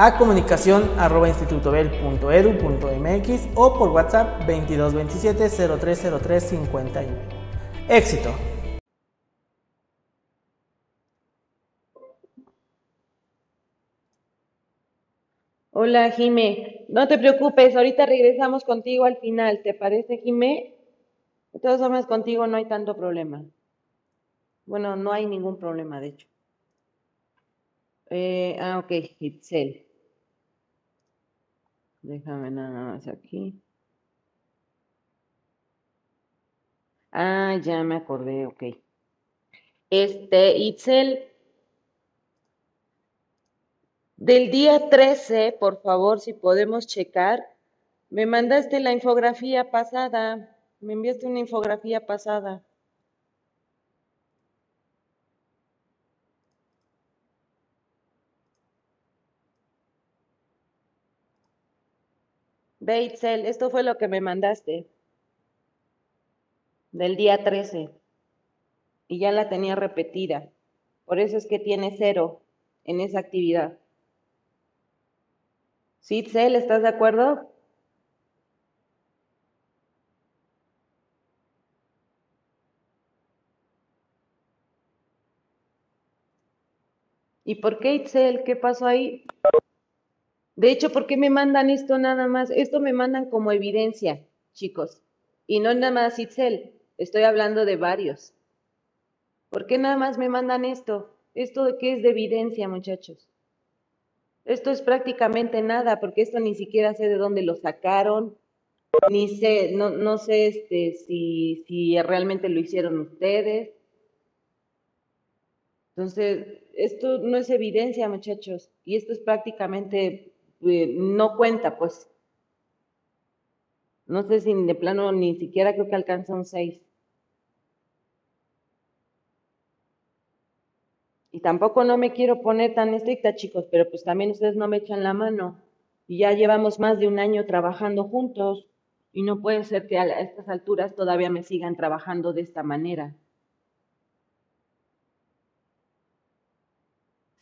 a comunicación arroba institutobel.edu.mx o por WhatsApp 2227 0303 51. Éxito. Hola Jime, no te preocupes, ahorita regresamos contigo al final, ¿te parece Jime? De todas formas contigo no hay tanto problema. Bueno, no hay ningún problema de hecho. Eh, ah, ok, Itzel. Déjame nada más aquí. Ah, ya me acordé, ok. Este, Itzel, del día 13, por favor, si podemos checar, me mandaste la infografía pasada, me enviaste una infografía pasada. Beitzel, esto fue lo que me mandaste del día 13 y ya la tenía repetida. Por eso es que tiene cero en esa actividad. ¿Sí, Itzel, estás de acuerdo? ¿Y por qué Itzel? ¿Qué pasó ahí? De hecho, ¿por qué me mandan esto nada más? Esto me mandan como evidencia, chicos. Y no nada más Itzel, estoy hablando de varios. ¿Por qué nada más me mandan esto? ¿Esto de qué es de evidencia, muchachos? Esto es prácticamente nada, porque esto ni siquiera sé de dónde lo sacaron, ni sé, no, no sé este, si, si realmente lo hicieron ustedes. Entonces, esto no es evidencia, muchachos, y esto es prácticamente eh, no cuenta, pues. No sé si de plano ni siquiera creo que alcanza un 6. Y tampoco no me quiero poner tan estricta, chicos, pero pues también ustedes no me echan la mano. Y ya llevamos más de un año trabajando juntos. Y no puede ser que a estas alturas todavía me sigan trabajando de esta manera.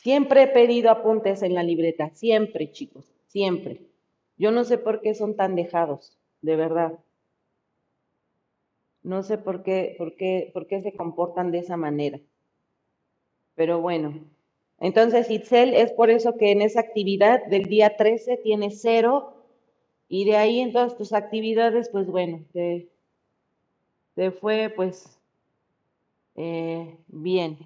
Siempre he pedido apuntes en la libreta, siempre, chicos, siempre. Yo no sé por qué son tan dejados, de verdad. No sé por qué, por qué, por qué se comportan de esa manera. Pero bueno, entonces Itzel es por eso que en esa actividad del día 13 tiene cero y de ahí en todas tus actividades, pues bueno, te, fue pues eh, bien.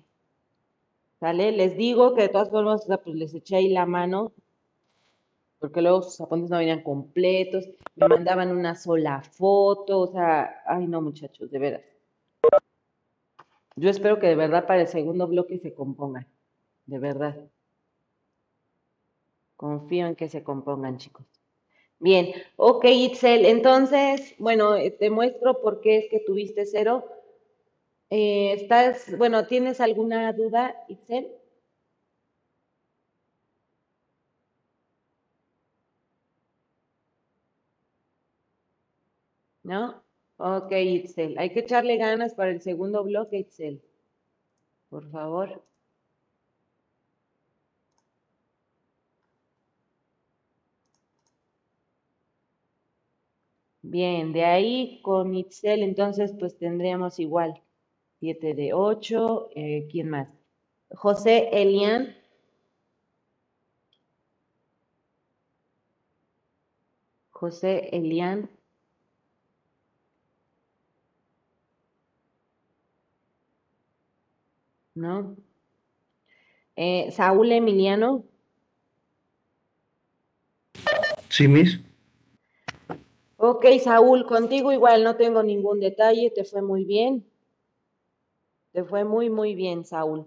¿Sale? Les digo que de todas formas, pues les eché ahí la mano, porque luego sus apuntes no venían completos, me mandaban una sola foto, o sea, ay no muchachos, de veras. Yo espero que de verdad para el segundo bloque se compongan, de verdad. Confío en que se compongan, chicos. Bien, ok, Itzel, entonces, bueno, eh, te muestro por qué es que tuviste cero eh, ¿Estás, bueno, tienes alguna duda, Itzel? ¿No? Ok, Itzel. Hay que echarle ganas para el segundo bloque, Itzel. Por favor. Bien, de ahí con Itzel entonces pues tendríamos igual 7 de 8. Eh, ¿Quién más? José Elian. José Elian. ¿No? Eh, Saúl Emiliano. Sí, Miss. Ok, Saúl, contigo igual no tengo ningún detalle, te fue muy bien. Te fue muy, muy bien, Saúl.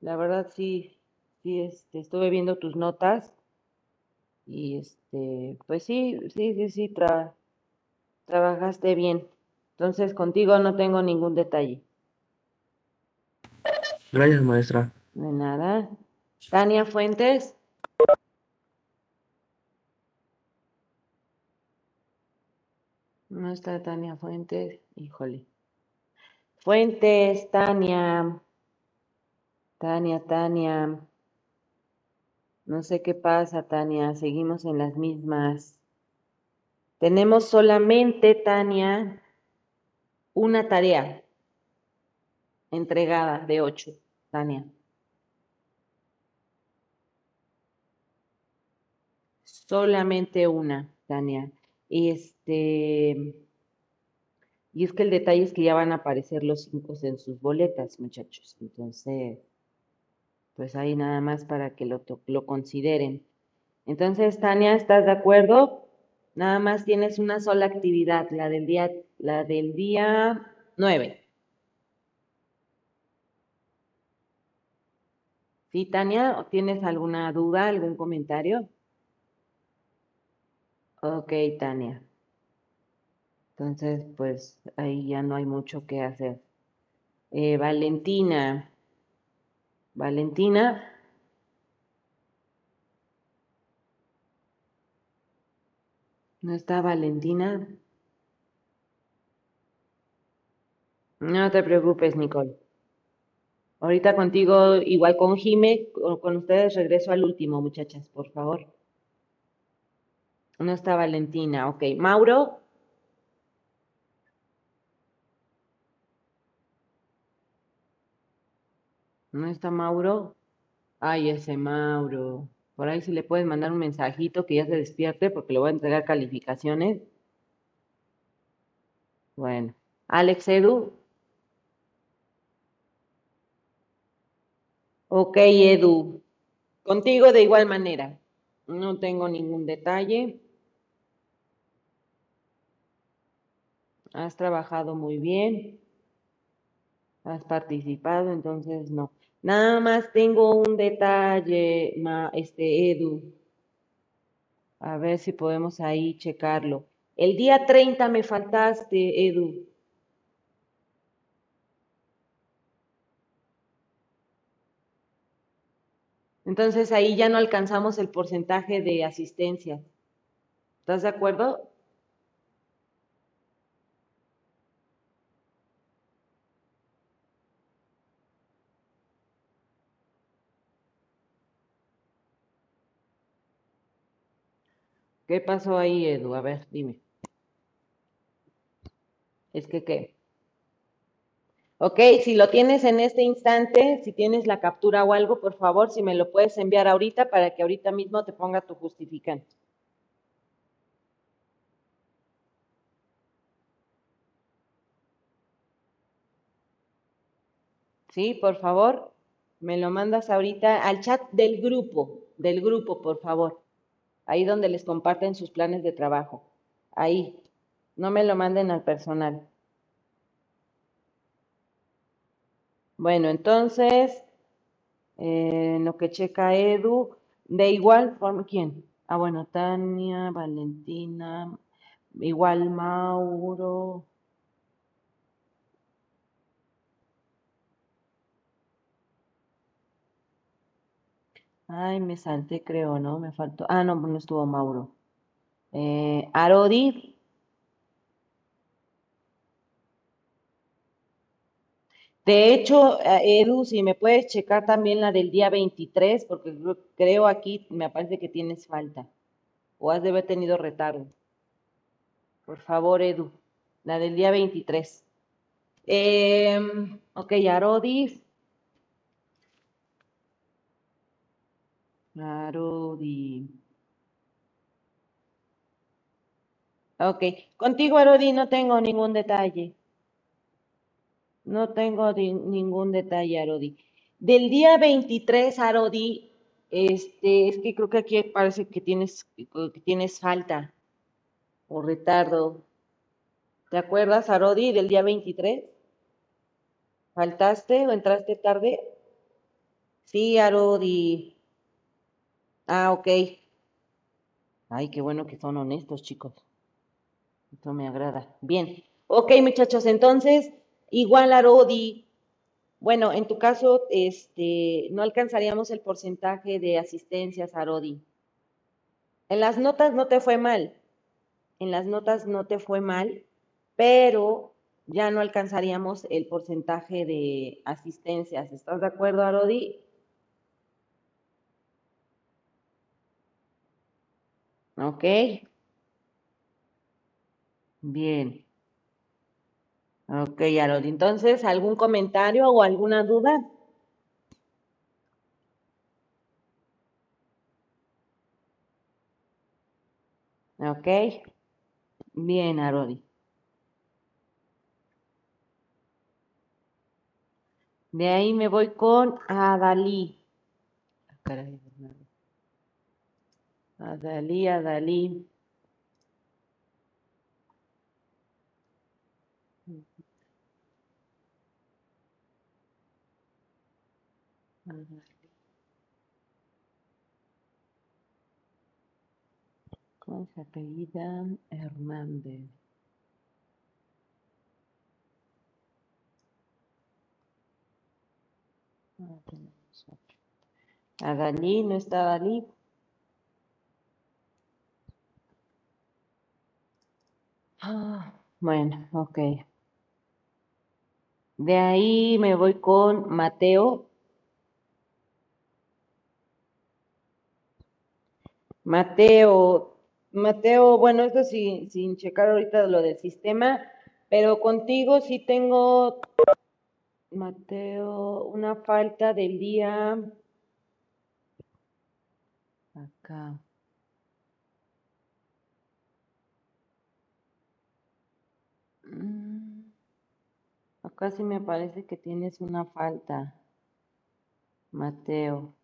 La verdad, sí, sí, este, estuve viendo tus notas Y este, pues sí, sí, sí, sí, tra- trabajaste bien. Entonces contigo no tengo ningún detalle. Gracias, maestra. De nada. Tania Fuentes. No está Tania Fuentes. Híjole. Fuentes, Tania. Tania, Tania. No sé qué pasa, Tania. Seguimos en las mismas. Tenemos solamente, Tania, una tarea entregada de ocho, Tania. Solamente una, Tania. Y este, y es que el detalle es que ya van a aparecer los cinco en sus boletas, muchachos. Entonces, pues ahí nada más para que lo, lo consideren. Entonces, Tania, ¿estás de acuerdo? Nada más tienes una sola actividad, la del día, la del día 9. ¿Sí, Tania? ¿O ¿Tienes alguna duda, algún comentario? Ok, Tania. Entonces, pues ahí ya no hay mucho que hacer. Eh, Valentina. Valentina. ¿No está Valentina? No te preocupes, Nicole. Ahorita contigo, igual con Jime, con, con ustedes regreso al último, muchachas, por favor. No está Valentina, ok. Mauro. ¿No está Mauro? Ay, ese Mauro. Por ahí si le puedes mandar un mensajito que ya se despierte porque le voy a entregar calificaciones. Bueno. Alex Edu. Ok, Edu. Contigo de igual manera. No tengo ningún detalle. Has trabajado muy bien. Has participado, entonces no. Nada más tengo un detalle, ma, este Edu. A ver si podemos ahí checarlo. El día 30 me faltaste, Edu. Entonces ahí ya no alcanzamos el porcentaje de asistencia. ¿Estás de acuerdo? ¿Qué pasó ahí, Edu? A ver, dime. Es que, ¿qué? Ok, si lo tienes en este instante, si tienes la captura o algo, por favor, si me lo puedes enviar ahorita para que ahorita mismo te ponga tu justificante. Sí, por favor, me lo mandas ahorita al chat del grupo, del grupo, por favor. Ahí donde les comparten sus planes de trabajo. Ahí. No me lo manden al personal. Bueno, entonces, eh, lo que checa Edu, de igual forma, ¿quién? Ah, bueno, Tania, Valentina, igual Mauro. Ay, me salté, creo, ¿no? Me faltó. Ah, no, no estuvo Mauro. Eh. De hecho, eh, Edu, si me puedes checar también la del día 23, porque creo- aquí me parece que tienes falta. O has de haber tenido retardo. Por favor, Edu. La del día 23. Em, ok, Arodi. Arodi. Ok, contigo, Arodi, no tengo ningún detalle. No tengo ningún detalle, Arodi. Del día 23, Arodi, este, es que creo que aquí parece que tienes, que tienes falta o retardo. ¿Te acuerdas, Arodi, del día 23? ¿Faltaste o entraste tarde? Sí, Arodi. Ah, ok. Ay, qué bueno que son honestos, chicos. Esto me agrada. Bien. Ok, muchachos, entonces, igual a Rodi. Bueno, en tu caso, este, no alcanzaríamos el porcentaje de asistencias a Rodi. En las notas no te fue mal. En las notas no te fue mal, pero ya no alcanzaríamos el porcentaje de asistencias. ¿Estás de acuerdo, Arodi? Ok. Bien. Ok, Arodi. Entonces, ¿algún comentario o alguna duda? Ok. Bien, Arodi. De ahí me voy con Adalí. Adalí, Adalí. ¿Cómo se apellida? Hernández. A Dalí, ¿no está Dalí? Ah, bueno, ok. De ahí me voy con Mateo. Mateo, Mateo, bueno, esto sin, sin checar ahorita lo del sistema, pero contigo sí tengo Mateo, una falta del día acá. Sí me parece que tienes una falta, Mateo.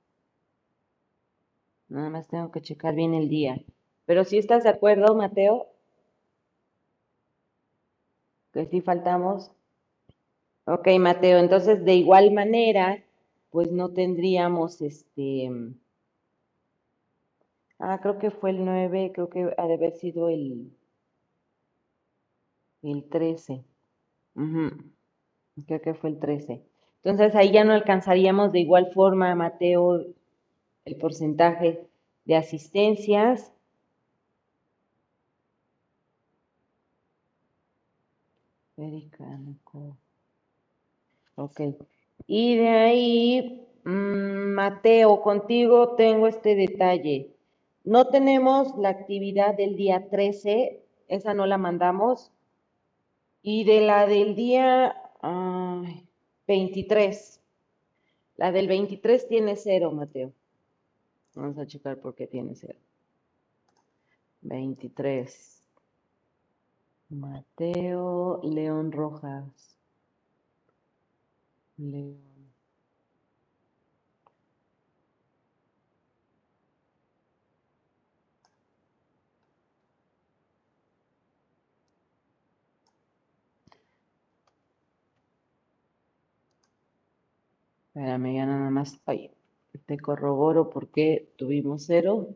Nada más tengo que checar bien el día. Pero si estás de acuerdo, Mateo, que sí faltamos. Ok, Mateo, entonces de igual manera, pues no tendríamos este... Ah, creo que fue el 9, creo que ha de haber sido el, el 13. Creo que fue el 13. Entonces ahí ya no alcanzaríamos de igual forma, Mateo, el porcentaje de asistencias. Ok. Y de ahí, mm, Mateo, contigo tengo este detalle. No tenemos la actividad del día 13, esa no la mandamos. Y de la del día 23. La del 23 tiene cero, Mateo. Vamos a checar por qué tiene cero. 23. Mateo León Rojas. León. Espérame, ya nada más. Ay, te corroboro por qué tuvimos cero.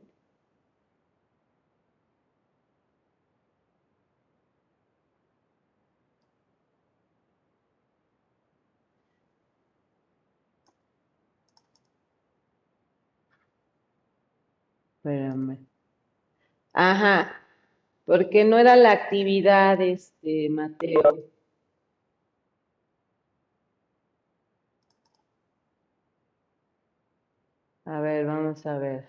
Espérame. Ajá, porque no era la actividad, este, Mateo. A ver, vamos a ver.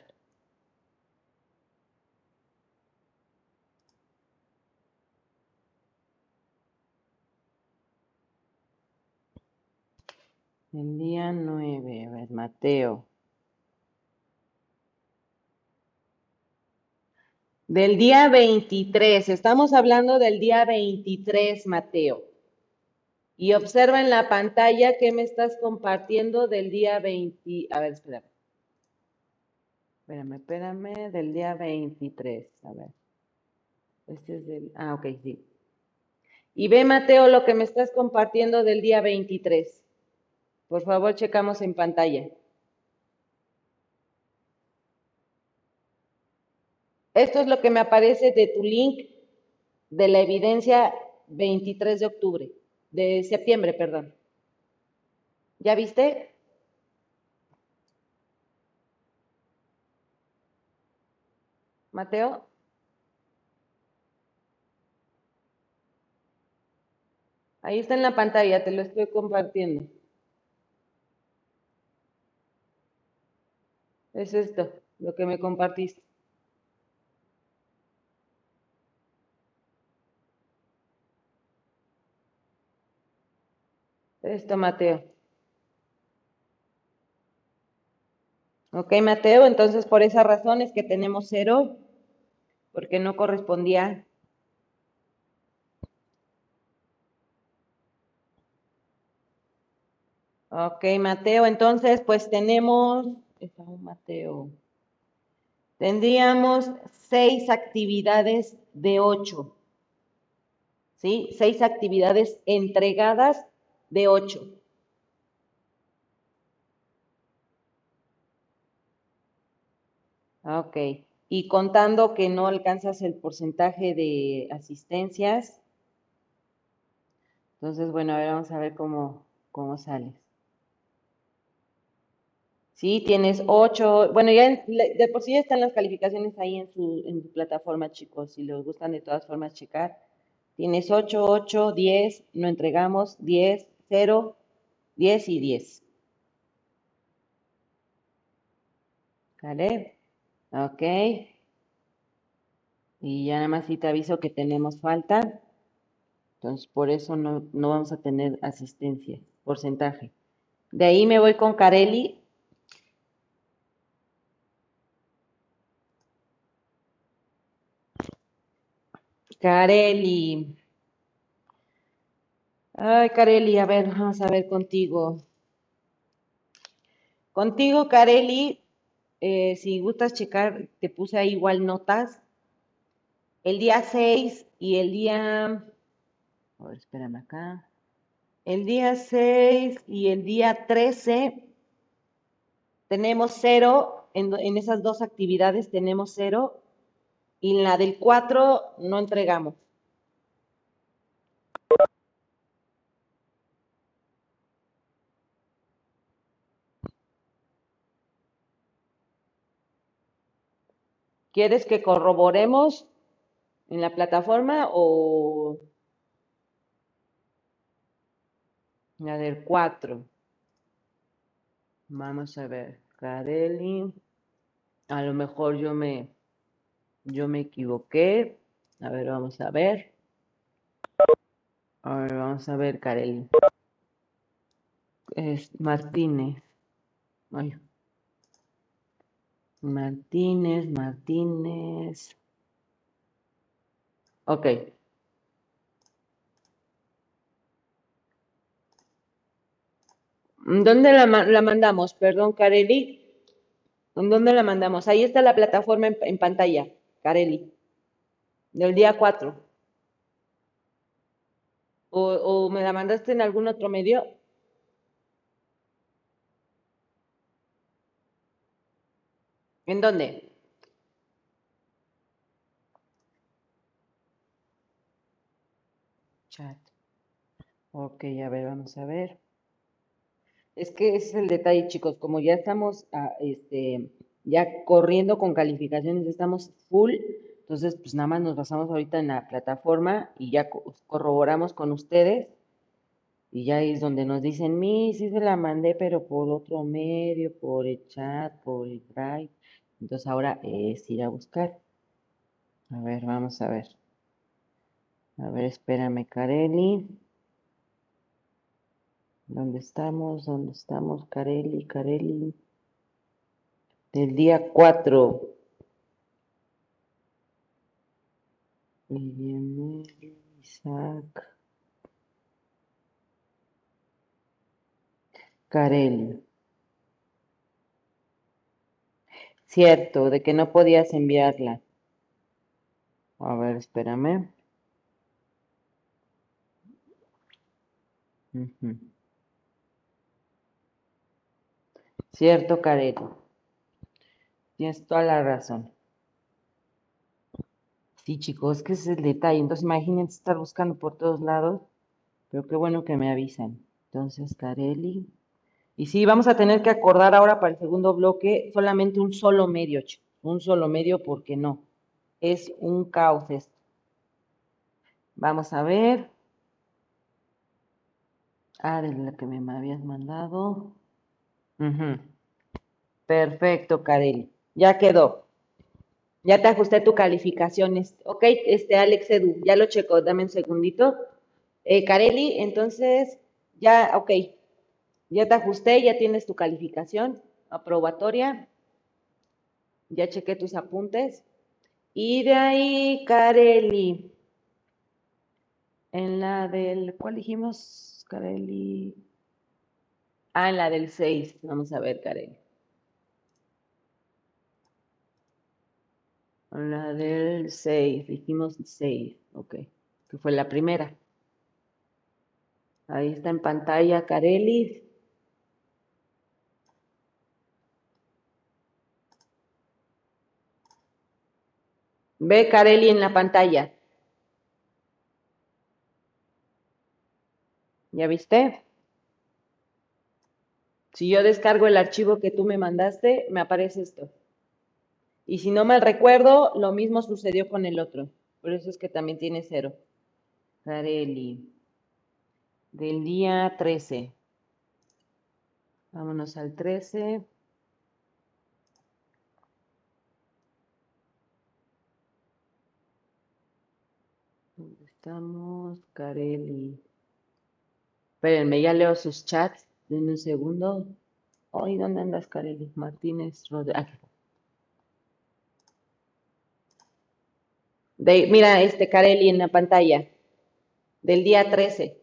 El día 9, a ver, Mateo. Del día 23, estamos hablando del día 23, Mateo. Y observa en la pantalla que me estás compartiendo del día 20. A ver, espérame. Espérame, espérame, del día 23. A ver. Este es del. Ah, ok, sí. Y ve, Mateo, lo que me estás compartiendo del día 23. Por favor, checamos en pantalla. Esto es lo que me aparece de tu link de la evidencia 23 de octubre, de septiembre, perdón. ¿Ya viste? Mateo. Ahí está en la pantalla, te lo estoy compartiendo. Es esto, lo que me compartiste. Esto, Mateo. Ok, Mateo, entonces por esa razón es que tenemos cero, porque no correspondía. Ok, Mateo, entonces pues tenemos, Mateo, tendríamos seis actividades de ocho, ¿sí? Seis actividades entregadas de ocho. Ok. Y contando que no alcanzas el porcentaje de asistencias. Entonces, bueno, a ver, vamos a ver cómo, cómo sales. Sí, tienes ocho. Bueno, ya de por sí ya están las calificaciones ahí en su, en su plataforma, chicos. Si les gustan de todas formas checar. Tienes 8, 8, 10, no entregamos, 10, 0, 10 y 10. ¿Vale? Ok. Y ya nada más si te aviso que tenemos falta. Entonces, por eso no, no vamos a tener asistencia, porcentaje. De ahí me voy con Carelli. Carelli. Ay, Carelli, a ver, vamos a ver contigo. Contigo, Carelli, eh, si gustas checar, te puse ahí igual notas. El día 6 y el día... A ver, espérame acá. El día 6 y el día 13 tenemos cero, en, en esas dos actividades tenemos cero, y en la del 4 no entregamos. ¿Quieres que corroboremos en la plataforma o la del 4? Vamos a ver, Carelli. A lo mejor yo me yo me equivoqué. A ver, vamos a ver. A ver, vamos a ver, Carelli. Es Martínez. Ay. Martínez, Martínez. Ok. ¿Dónde la, mandamos? Perdón, Carelli. ¿Dónde la mandamos? Ahí está la plataforma en, pantalla, Carelli. Del día 4. O, ¿O me la mandaste en algún otro medio? ¿En dónde? Chat. Ok, a ver, vamos a ver. Es que ese es el detalle, chicos. Como ya estamos ah, este, ya corriendo con calificaciones, estamos full. Entonces, pues nada más nos basamos ahorita en la plataforma y ya corroboramos con ustedes. Y ya es donde nos dicen, mi, sí se la mandé, pero por otro medio, por el chat, por el drive. Entonces ahora es ir a buscar. A ver, vamos a ver. A ver, espérame, Carelli. ¿Dónde estamos? ¿Dónde estamos? Carelli, Carelli. Del día 4. Isaac. Carelli. Cierto, de que no podías enviarla. A ver, espérame. Cierto, Carelli. Tienes toda la razón. Sí, chicos, es que ese es el detalle. Entonces, imagínense estar buscando por todos lados, pero qué bueno que me avisan. Entonces, Carelli. Y sí, vamos a tener que acordar ahora para el segundo bloque solamente un solo medio. Un solo medio, porque no. Es un caos esto. Vamos a ver. Ah, de la que me habías mandado. Perfecto, Carelli. Ya quedó. Ya te ajusté tu calificación. Ok, este Alex Edu, ya lo checo, dame un segundito. Eh, Carelli, entonces, ya, ok, ya te ajusté, ya tienes tu calificación aprobatoria. Ya chequé tus apuntes. Y de ahí, Carelli, en la del, ¿cuál dijimos? Carelli. Ah, en la del 6. Vamos a ver, Carelli. En la del 6, dijimos 6, ok, que fue la primera. Ahí está en pantalla, Carelli. Ve Carelli en la pantalla. ¿Ya viste? Si yo descargo el archivo que tú me mandaste, me aparece esto. Y si no mal recuerdo, lo mismo sucedió con el otro. Por eso es que también tiene cero. Carelli. Del día 13. Vámonos al 13. ¿Dónde estamos? Carelli. Espérenme, ya leo sus chats. Denme un segundo. Ay, ¿dónde andas, Carelli? Martínez Rodríguez. Mira, este Carelli en la pantalla. Del día 13.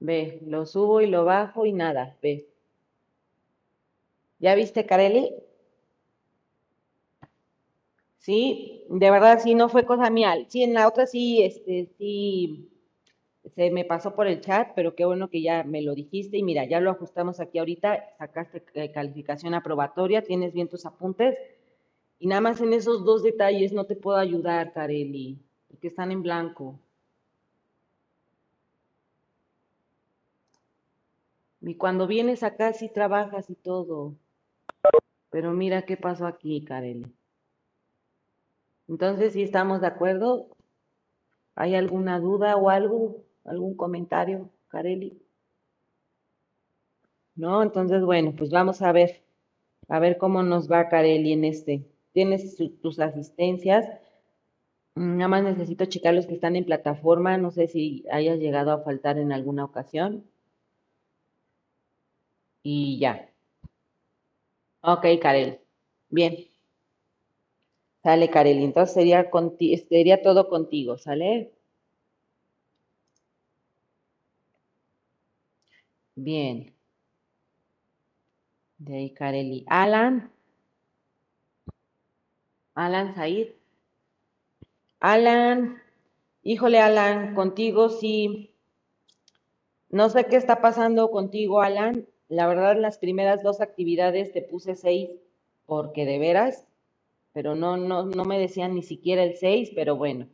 Ve, lo subo y lo bajo y nada. Ve. ¿Ya viste, Carelli? Sí, de verdad sí, no fue cosa mía. Sí, en la otra sí, este, sí, se me pasó por el chat, pero qué bueno que ya me lo dijiste y mira, ya lo ajustamos aquí ahorita, sacaste eh, calificación aprobatoria, tienes bien tus apuntes y nada más en esos dos detalles no te puedo ayudar, Carelli, porque están en blanco. Y cuando vienes acá sí trabajas y todo. Pero mira qué pasó aquí, Carelli. Entonces, si estamos de acuerdo, ¿hay alguna duda o algo? ¿Algún comentario, Carelli? No, entonces, bueno, pues vamos a ver, a ver cómo nos va Carelli en este. Tienes tus asistencias. Mm, Nada más necesito checar los que están en plataforma. No sé si hayas llegado a faltar en alguna ocasión. Y ya. Ok, Carelli. Bien. Sale, Carelli. Entonces sería, sería todo contigo, ¿sale? Bien. De ahí, Carelli. Alan. Alan Said. Alan. Híjole, Alan, contigo sí. No sé qué está pasando contigo, Alan. La verdad, en las primeras dos actividades te puse seis porque de veras, pero no, no, no me decían ni siquiera el seis, pero bueno.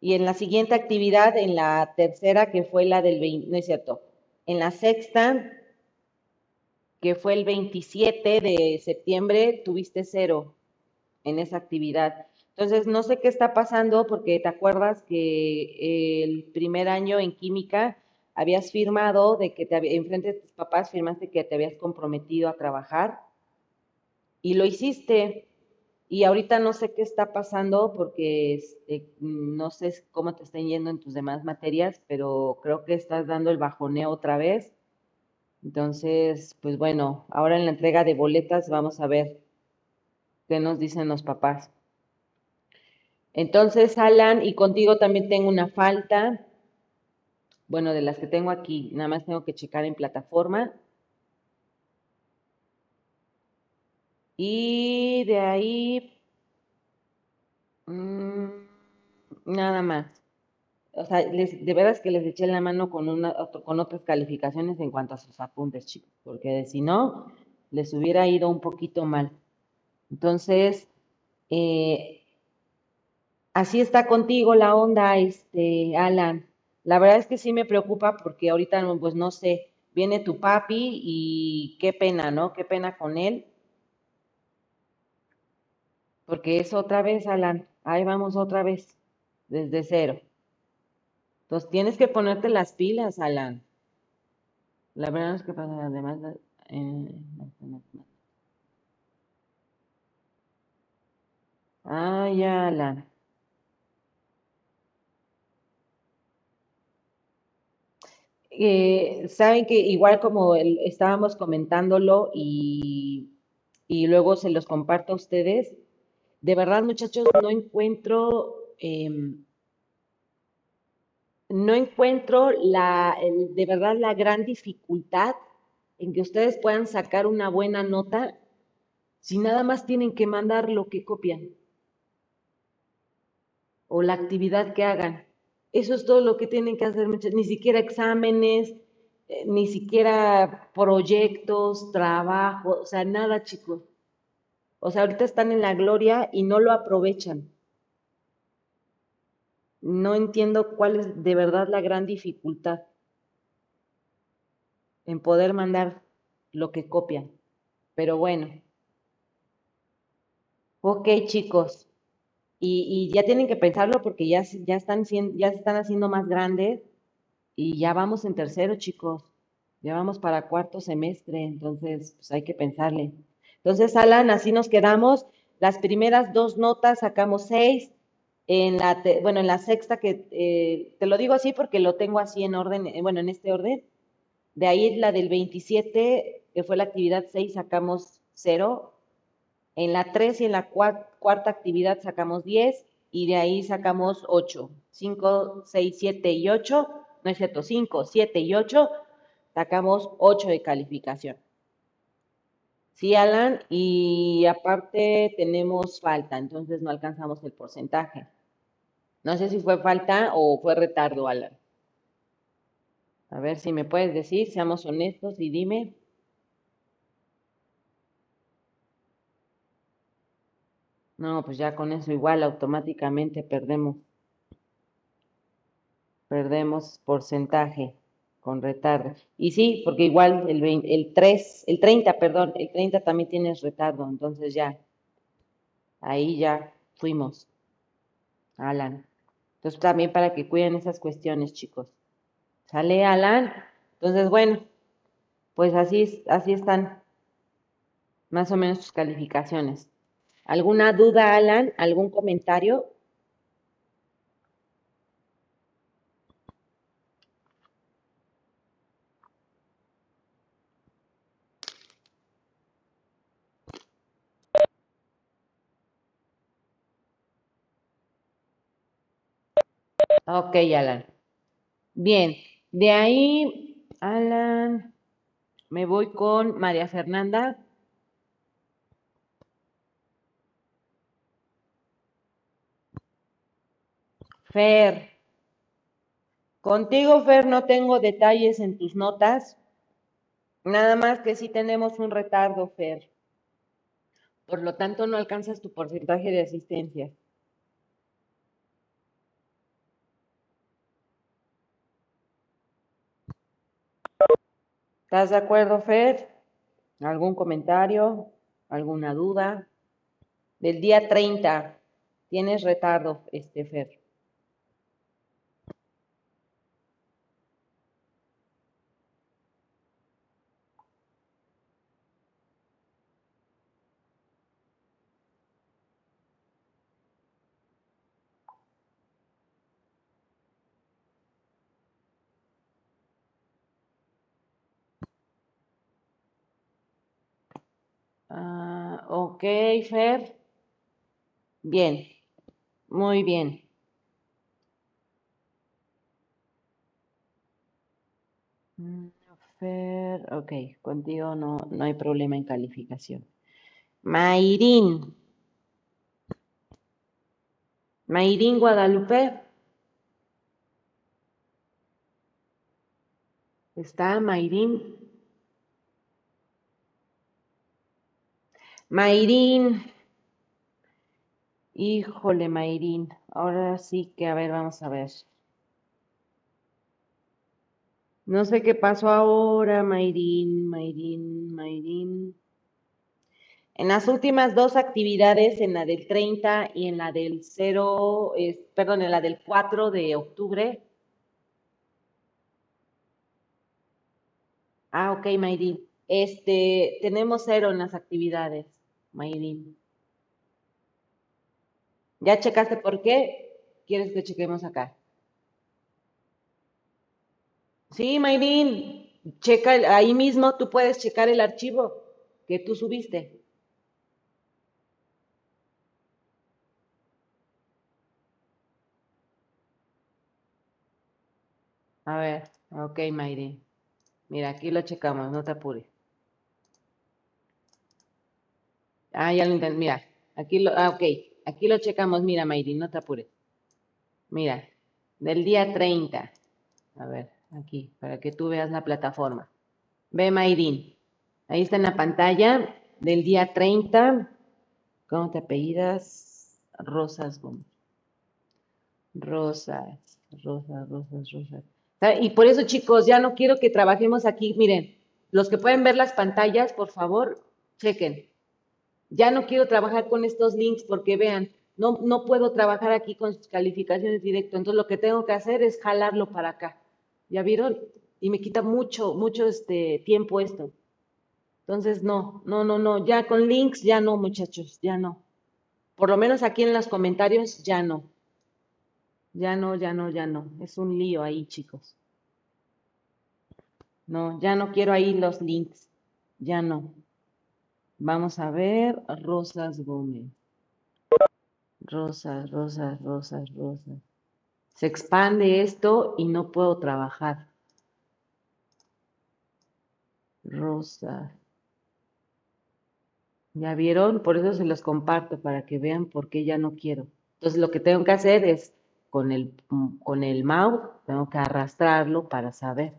Y en la siguiente actividad, en la tercera, que fue la del 20, no es cierto, en la sexta, que fue el 27 de septiembre, tuviste cero en esa actividad. Entonces, no sé qué está pasando porque te acuerdas que el primer año en química habías firmado de que te enfrente de tus papás firmaste que te habías comprometido a trabajar y lo hiciste. Y ahorita no sé qué está pasando porque este, no sé cómo te estén yendo en tus demás materias, pero creo que estás dando el bajoneo otra vez. Entonces, pues bueno, ahora en la entrega de boletas vamos a ver qué nos dicen los papás. Entonces, Alan, y contigo también tengo una falta. Bueno, de las que tengo aquí, nada más tengo que checar en plataforma. Y de ahí, mm, nada más. O sea, les, de veras que les eché la mano con, una, con otras calificaciones en cuanto a sus apuntes, chicos, porque si no, les hubiera ido un poquito mal. Entonces, eh, así está contigo la onda, este, Alan. La verdad es que sí me preocupa porque ahorita, pues no sé, viene tu papi y qué pena, ¿no? Qué pena con él. Porque es otra vez, Alan. Ahí vamos otra vez, desde cero. Entonces tienes que ponerte las pilas, Alan. La verdad es que pasa, además, eh, Ay, Alan. Eh, saben que igual como estábamos comentándolo y, y luego se los comparto a ustedes, de verdad muchachos, no encuentro, em, no encuentro la, de verdad la gran dificultad en que ustedes puedan sacar una buena nota si nada más tienen que mandar lo que copian o la actividad que hagan. Eso es todo lo que tienen que hacer, ni siquiera exámenes, eh, ni siquiera proyectos, trabajo, o sea, nada, chicos. O sea, ahorita están en la gloria y no lo aprovechan. No entiendo cuál es de verdad la gran dificultad en poder mandar lo que copian. Pero bueno. Ok, chicos y, ya tienen que pensarlo porque ya, están, ya se están haciendo más grandes y ya vamos en tercero, chicos. Ya vamos para cuarto semestre, entonces pues hay que pensarle. Entonces, Alan, así nos quedamos. Las primeras dos notas sacamos seis. En la, bueno, en la sexta, que eh, te lo digo así porque lo tengo así en orden, eh, bueno, en este orden. De ahí la del 27, que fue la actividad 6, sacamos cero. En la 3 y en la cuarta actividad sacamos 10 y de ahí sacamos 8. 5, 6, 7 y 8, no es cierto, 5, 7 y 8, sacamos 8 de calificación. Sí, Alan, y aparte tenemos falta, entonces no alcanzamos el porcentaje. No sé si fue falta o fue retardo, Alan. A ver si me puedes decir, seamos honestos y dime. No, pues ya con eso igual automáticamente perdemos. Perdemos porcentaje con retardo. Y sí, porque igual el, el 3, el 30, perdón, el 30 también tienes retardo, entonces ya, ahí ya fuimos. Alan. Entonces también para que cuiden esas cuestiones, chicos. ¿Sale, Alan? Entonces, bueno, pues así, así están más o menos sus calificaciones. ¿Alguna duda, Alan? ¿Algún comentario? Ok, Alan. Bien, de ahí, Alan, me voy con María Fernanda. Fer. Contigo, Fer, no tengo detalles en tus notas. Nada más que sí tenemos un retardo, Fer. Por lo tanto, no alcanzas tu porcentaje de asistencia. ¿Estás de acuerdo, Fer? ¿Algún comentario? ¿Alguna duda? Del día 30, tienes retardo, este Fer. Ah, ok, Fer. Bien, muy bien. Mm, Fer, ok, contigo no, no hay problema en calificación. Mayrin. Mayrin Guadalupe. ¿Está Mayrin? Mayrin, Híjole, Mayrín. Ahora sí que, a ver, vamos a ver. No sé qué pasó ahora, Mayrín, Mayrín, Mayrín. En las últimas dos actividades, en la del 30 y en la del 0, perdón, en la del 4 de octubre. Ah, ok, Mayrín. Este, tenemos cero en las actividades, Mayrín. ¿Ya checaste por qué? ¿Quieres que chequemos acá? Sí, Mayrin, checa ahí mismo, tú puedes checar el archivo que tú subiste. A ver, ok, Mayrin. Mira, aquí lo checamos, no te apures. Ah, ya lo entendí. Mira, aquí lo, ah, ok, aquí lo checamos. Mira, Mayrin, no te apures. Mira, del día 30. A ver aquí, para que tú veas la plataforma. Ve Mayrin, ahí está en la pantalla del día 30. ¿Cómo te apellidas? Rosas. Rosas, rosas, rosas, rosas. Y por eso, chicos, ya no quiero que trabajemos aquí. Miren, los que pueden ver las pantallas, por favor, chequen. Ya no quiero trabajar con estos links porque vean, no, no puedo trabajar aquí con sus calificaciones directo. Entonces lo que tengo que hacer es jalarlo para acá. ¿Ya vieron? Y me quita mucho, mucho este tiempo esto. Entonces, no, no, no, no, ya con links, ya no, muchachos, ya no. Por lo menos aquí en los comentarios, ya no. Ya no, ya no, ya no. Es un lío ahí, chicos. No, ya no quiero ahí los links. Ya no. Vamos a ver, Rosas Gómez. Rosas, rosas, rosas, rosas. Se expande esto y no puedo trabajar. Rosa. ¿Ya vieron? Por eso se los comparto, para que vean por qué ya no quiero. Entonces lo que tengo que hacer es, con el, con el mouse, tengo que arrastrarlo para saber.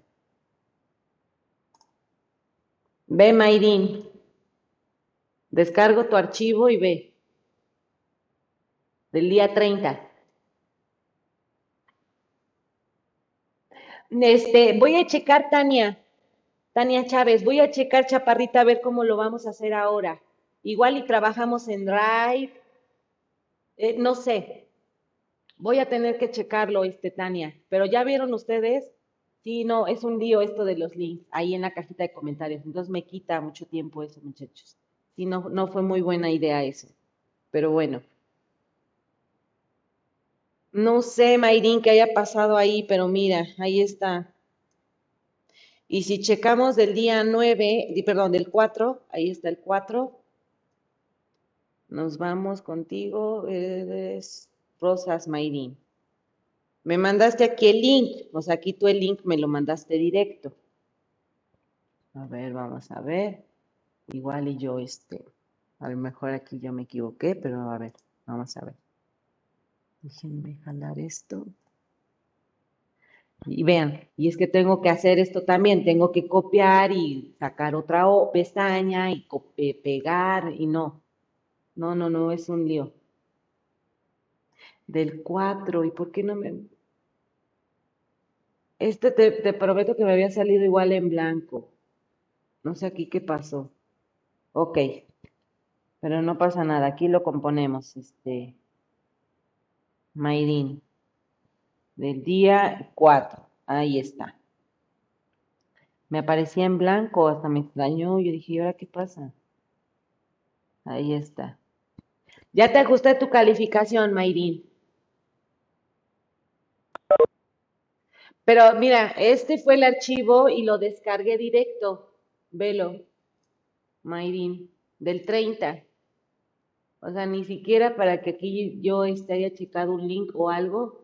Ve, Mayrin. Descargo tu archivo y ve. Del día 30. Este, voy a checar, Tania, Tania Chávez, voy a checar, Chaparrita, a ver cómo lo vamos a hacer ahora. Igual y trabajamos en Drive, eh, no sé. Voy a tener que checarlo, este, Tania. Pero ya vieron ustedes, sí, no, es un lío esto de los links ahí en la cajita de comentarios. Entonces me quita mucho tiempo eso, muchachos. Sí, no, no fue muy buena idea eso. Pero bueno. No sé, Mayrin, qué haya pasado ahí, pero mira, ahí está. Y si checamos del día 9, perdón, del 4, ahí está el 4. Nos vamos contigo, eres Rosas Mayrin. Me mandaste aquí el link, o sea, aquí tú el link me lo mandaste directo. A ver, vamos a ver. Igual y yo, este, a lo mejor aquí yo me equivoqué, pero a ver, vamos a ver. Déjenme jalar esto. Y vean, y es que tengo que hacer esto también, tengo que copiar y sacar otra pestaña y eh, pegar y no. No, no, no, es un lío. Del 4, ¿y por qué no me...? Este te, te prometo que me había salido igual en blanco. No sé aquí qué pasó. Ok, pero no pasa nada, aquí lo componemos. Este, Mayrin, del día 4. Ahí está. Me aparecía en blanco, hasta me extrañó. Yo dije, ¿y ahora qué pasa? Ahí está. Ya te ajusté tu calificación, Mayrin. Pero mira, este fue el archivo y lo descargué directo. Velo, Mayrin, del 30. O sea, ni siquiera para que aquí yo este, haya checado un link o algo.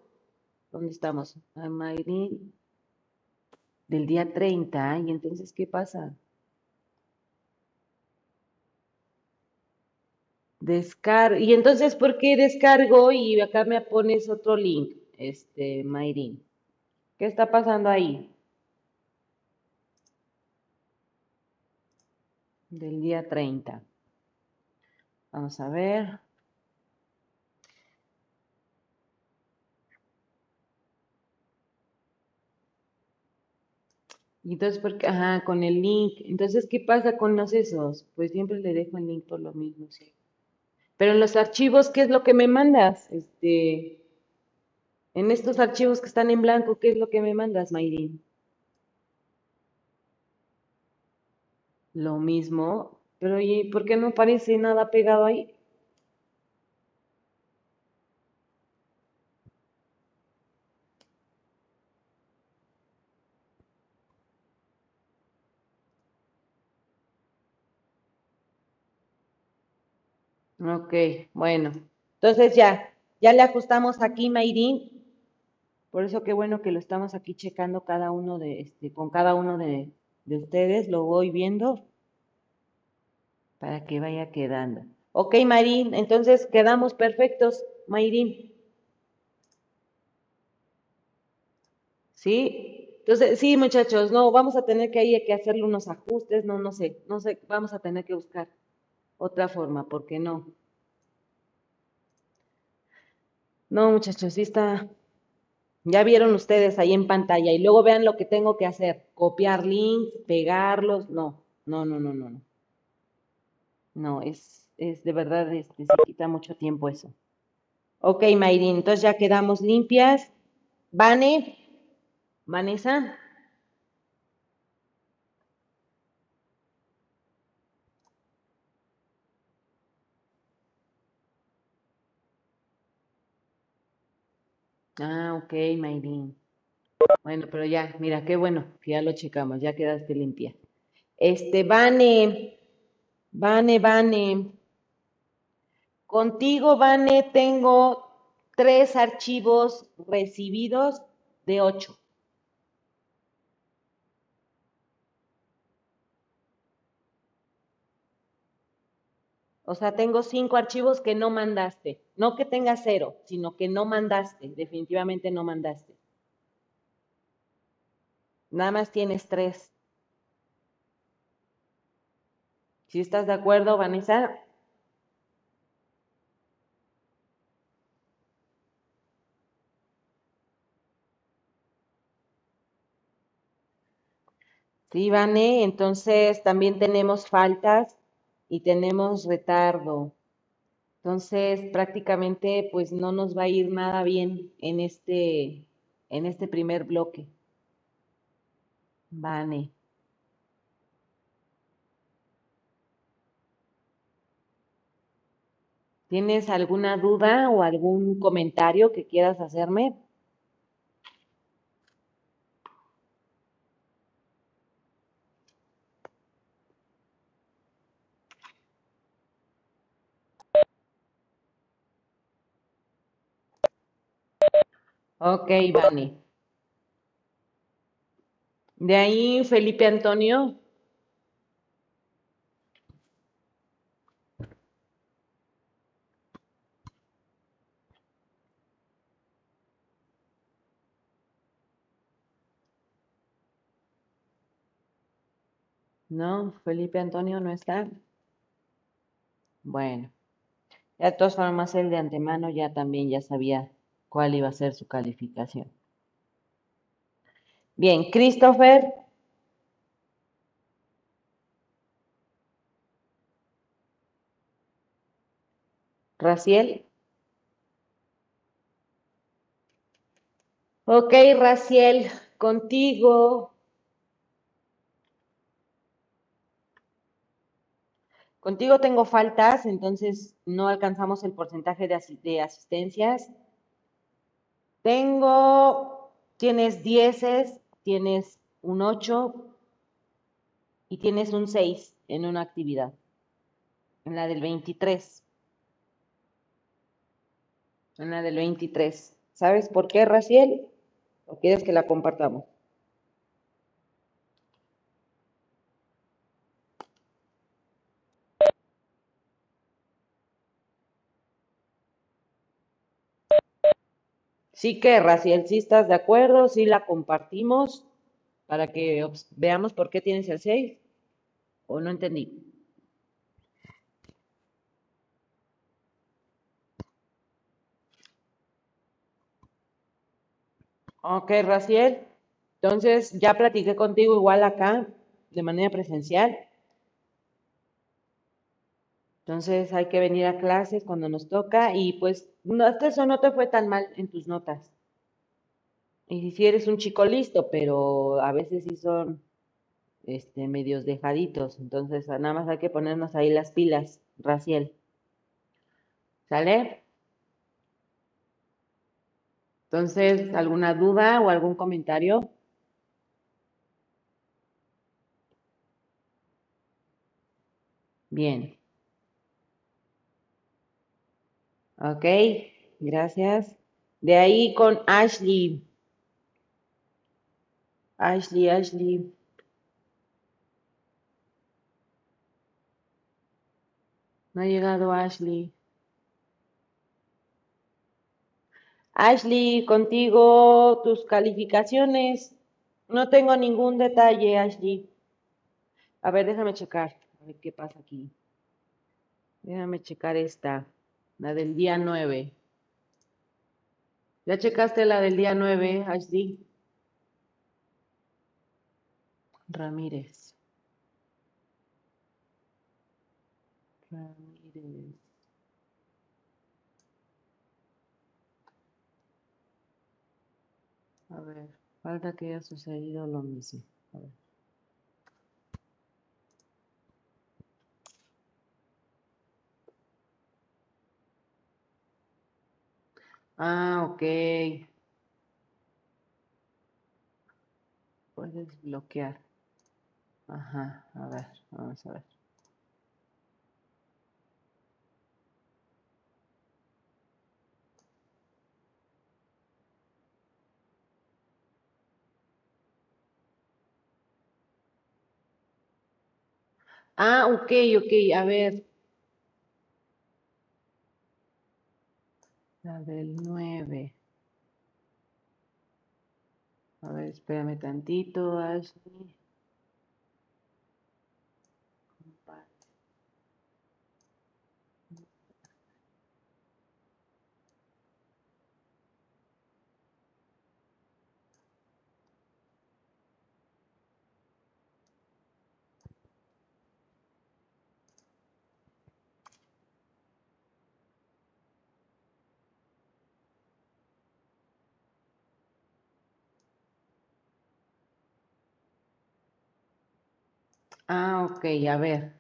¿Dónde estamos? A Mayrin del día 30. ¿Y entonces qué pasa? Descargo. Y entonces, ¿por qué descargo y acá me pones otro link? Este, Mayrin. ¿Qué está pasando ahí? del día 30. Vamos a ver. Y entonces, porque, ajá, con el link. Entonces, ¿qué pasa con los esos? Pues siempre le dejo el link por lo mismo, sí. Pero en los archivos, ¿qué es lo que me mandas? Este, en estos archivos que están en blanco, ¿qué es lo que me mandas, Mayrin? Lo mismo, pero ¿y por qué no aparece nada pegado ahí? Ok, bueno. Entonces ya, ya le ajustamos aquí, Mayrin. Por eso qué bueno que lo estamos aquí checando cada uno de, este, con cada uno de, de ustedes. Lo voy viendo para que vaya quedando. Ok, Mayrin, entonces quedamos perfectos, Mayrin. ¿Sí? Entonces, sí, muchachos, no, vamos a tener que ahí que hacerle unos ajustes, no, no sé, no sé, vamos a tener que buscar otra forma, porque no. No, muchachos, sí está. Ya vieron ustedes ahí en pantalla y luego vean lo que tengo que hacer. Copiar links, pegarlos. No, no, no, no, no. No, no es, es de verdad, este, se quita mucho tiempo eso. Ok, Mayrin, entonces ya quedamos limpias. Vane, Vanessa. Ah, ok, Mayrin. Bueno, pero ya, mira, qué bueno, ya lo checamos, ya quedaste limpia. Este, Vane, Vane, Vane. Contigo, Vane, tengo tres archivos recibidos de ocho. O sea, tengo cinco archivos que no mandaste. No que tengas cero, sino que no mandaste. Definitivamente no mandaste. Nada más tienes tres. ¿Sí estás de acuerdo, Vanessa? Sí, Vane, entonces también tenemos faltas y tenemos retardo. Entonces, prácticamente, pues no nos va a ir nada bien en este, en este primer bloque. Vane. ¿Tienes alguna duda o algún comentario que quieras hacerme? Ok, Vani. De ahí, Felipe Antonio. No, Felipe Antonio no está. Bueno, ya de todas formas, él de antemano ya también ya sabía cuál iba a ser su calificación. Bien, Christopher. Raciel. Ok, Raciel, contigo. Contigo tengo faltas, entonces no alcanzamos el porcentaje de, de asistencias. Tengo, tienes dieces, tienes un 8 y tienes un 6 en una actividad, en la del 23. En la del 23. ¿Sabes por qué, Raciel? ¿O quieres que la compartamos? Sí que, Raciel, si estás de acuerdo, sí la compartimos para que veamos por qué tienes el 6. ¿O no entendí? Ok, Raciel. Entonces, ya platiqué contigo igual acá, de manera presencial. Entonces, hay que venir a clases cuando nos toca y pues, no, hasta eso no te fue tan mal en tus notas. Y si eres un chico listo, pero a veces sí son este, medios dejaditos. Entonces, nada más hay que ponernos ahí las pilas, Raciel. ¿Sale? Entonces, ¿alguna duda o algún comentario? Bien. Ok, gracias. De ahí con Ashley. Ashley, Ashley. No ha llegado Ashley. Ashley, contigo tus calificaciones. No tengo ningún detalle, Ashley. A ver, déjame checar. A ver qué pasa aquí. Déjame checar esta. La del día 9. ¿Ya checaste la del día 9, Ashley? Ramírez. Ramírez. A ver, falta que haya sucedido lo mismo. A ver. Ah, ok. Puedes bloquear. Ajá, a ver, vamos a ver. Ah, ok, ok, a ver. La del 9. A ver, espérame tantito, Ashley. Ah, ok, a ver.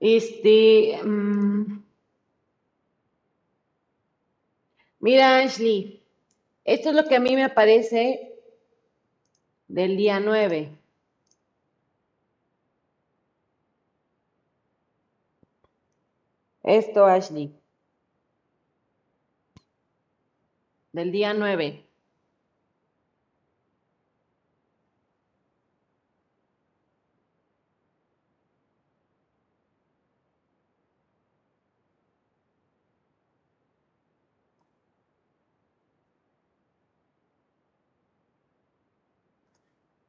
Este, mm, mira, Ashley, esto es lo que a mí me aparece del día 9. Esto, Ashley, del día 9.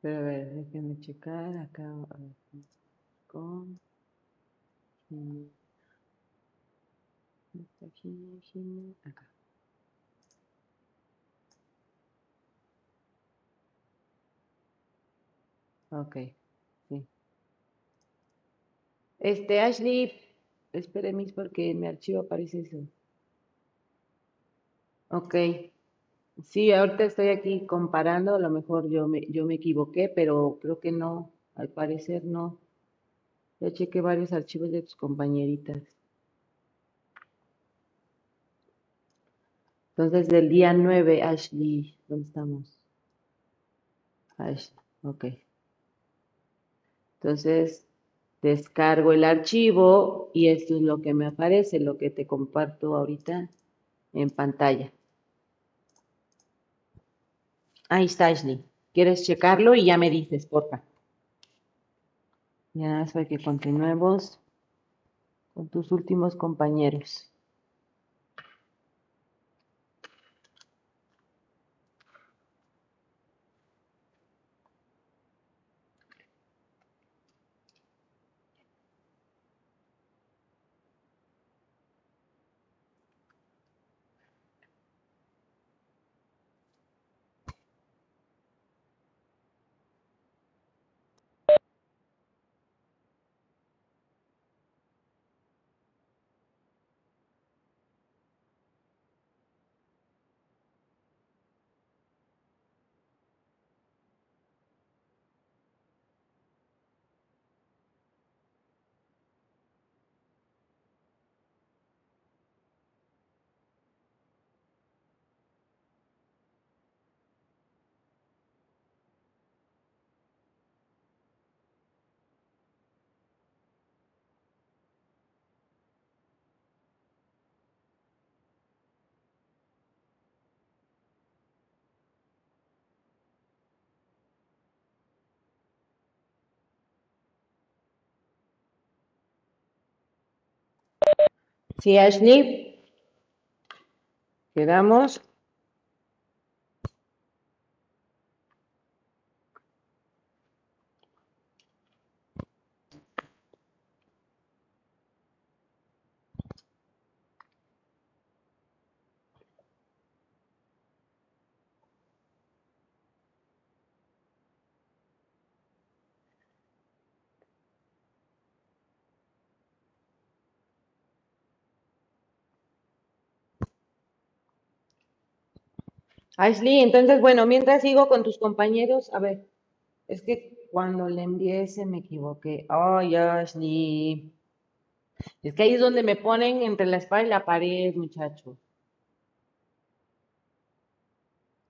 Pero a ver, déjenme checar acá. Con. Acá. Ok, sí. Este, Ashley, espere, mis, porque en mi archivo aparece eso. Ok. Sí, ahorita estoy aquí comparando, a lo mejor yo me, yo me equivoqué, pero creo que no, al parecer no. Ya chequé varios archivos de tus compañeritas. Entonces, del día 9, Ashley, ¿dónde estamos? Ashley, ok. Entonces, descargo el archivo y esto es lo que me aparece, lo que te comparto ahorita en pantalla. Ahí está, Ashley. ¿Quieres checarlo? Y ya me dices, porfa. Ya nada más para que continuemos con tus últimos compañeros. Sí, Ashley. Quedamos. Ashley, entonces, bueno, mientras sigo con tus compañeros, a ver, es que cuando le envié ese me equivoqué. Ay, Ashley. Es que ahí es donde me ponen entre la espada y la pared, muchachos.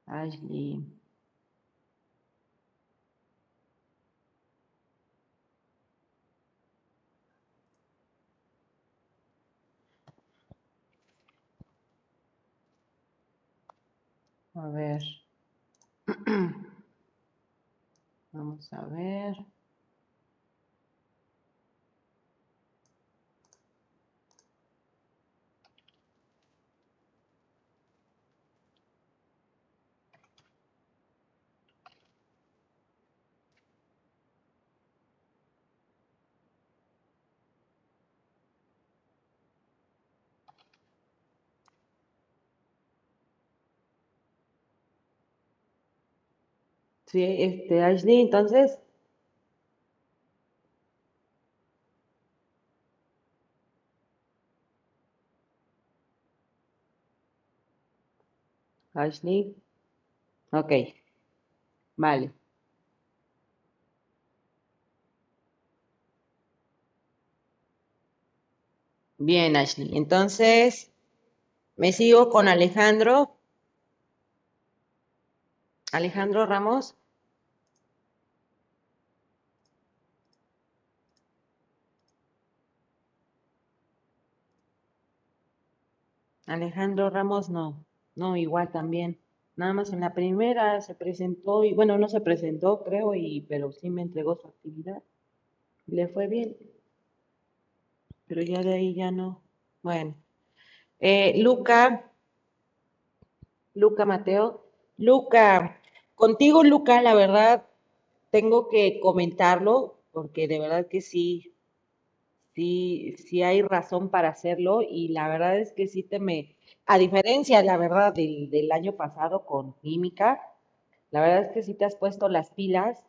Ashley. A ver. Vamos a ver. Sí, este, Ashley, entonces, Ashley, ok, vale. Bien, Ashley. Entonces, me sigo con Alejandro. Alejandro Ramos. Alejandro Ramos no, no, igual también. Nada más en la primera se presentó y bueno, no se presentó, creo, y pero sí me entregó su actividad. Le fue bien. Pero ya de ahí ya no. Bueno. Eh, Luca, Luca Mateo. Luca, contigo, Luca, la verdad, tengo que comentarlo, porque de verdad que sí, sí, sí hay razón para hacerlo, y la verdad es que sí te me, a diferencia, la verdad, del, del año pasado con química, la verdad es que sí te has puesto las pilas,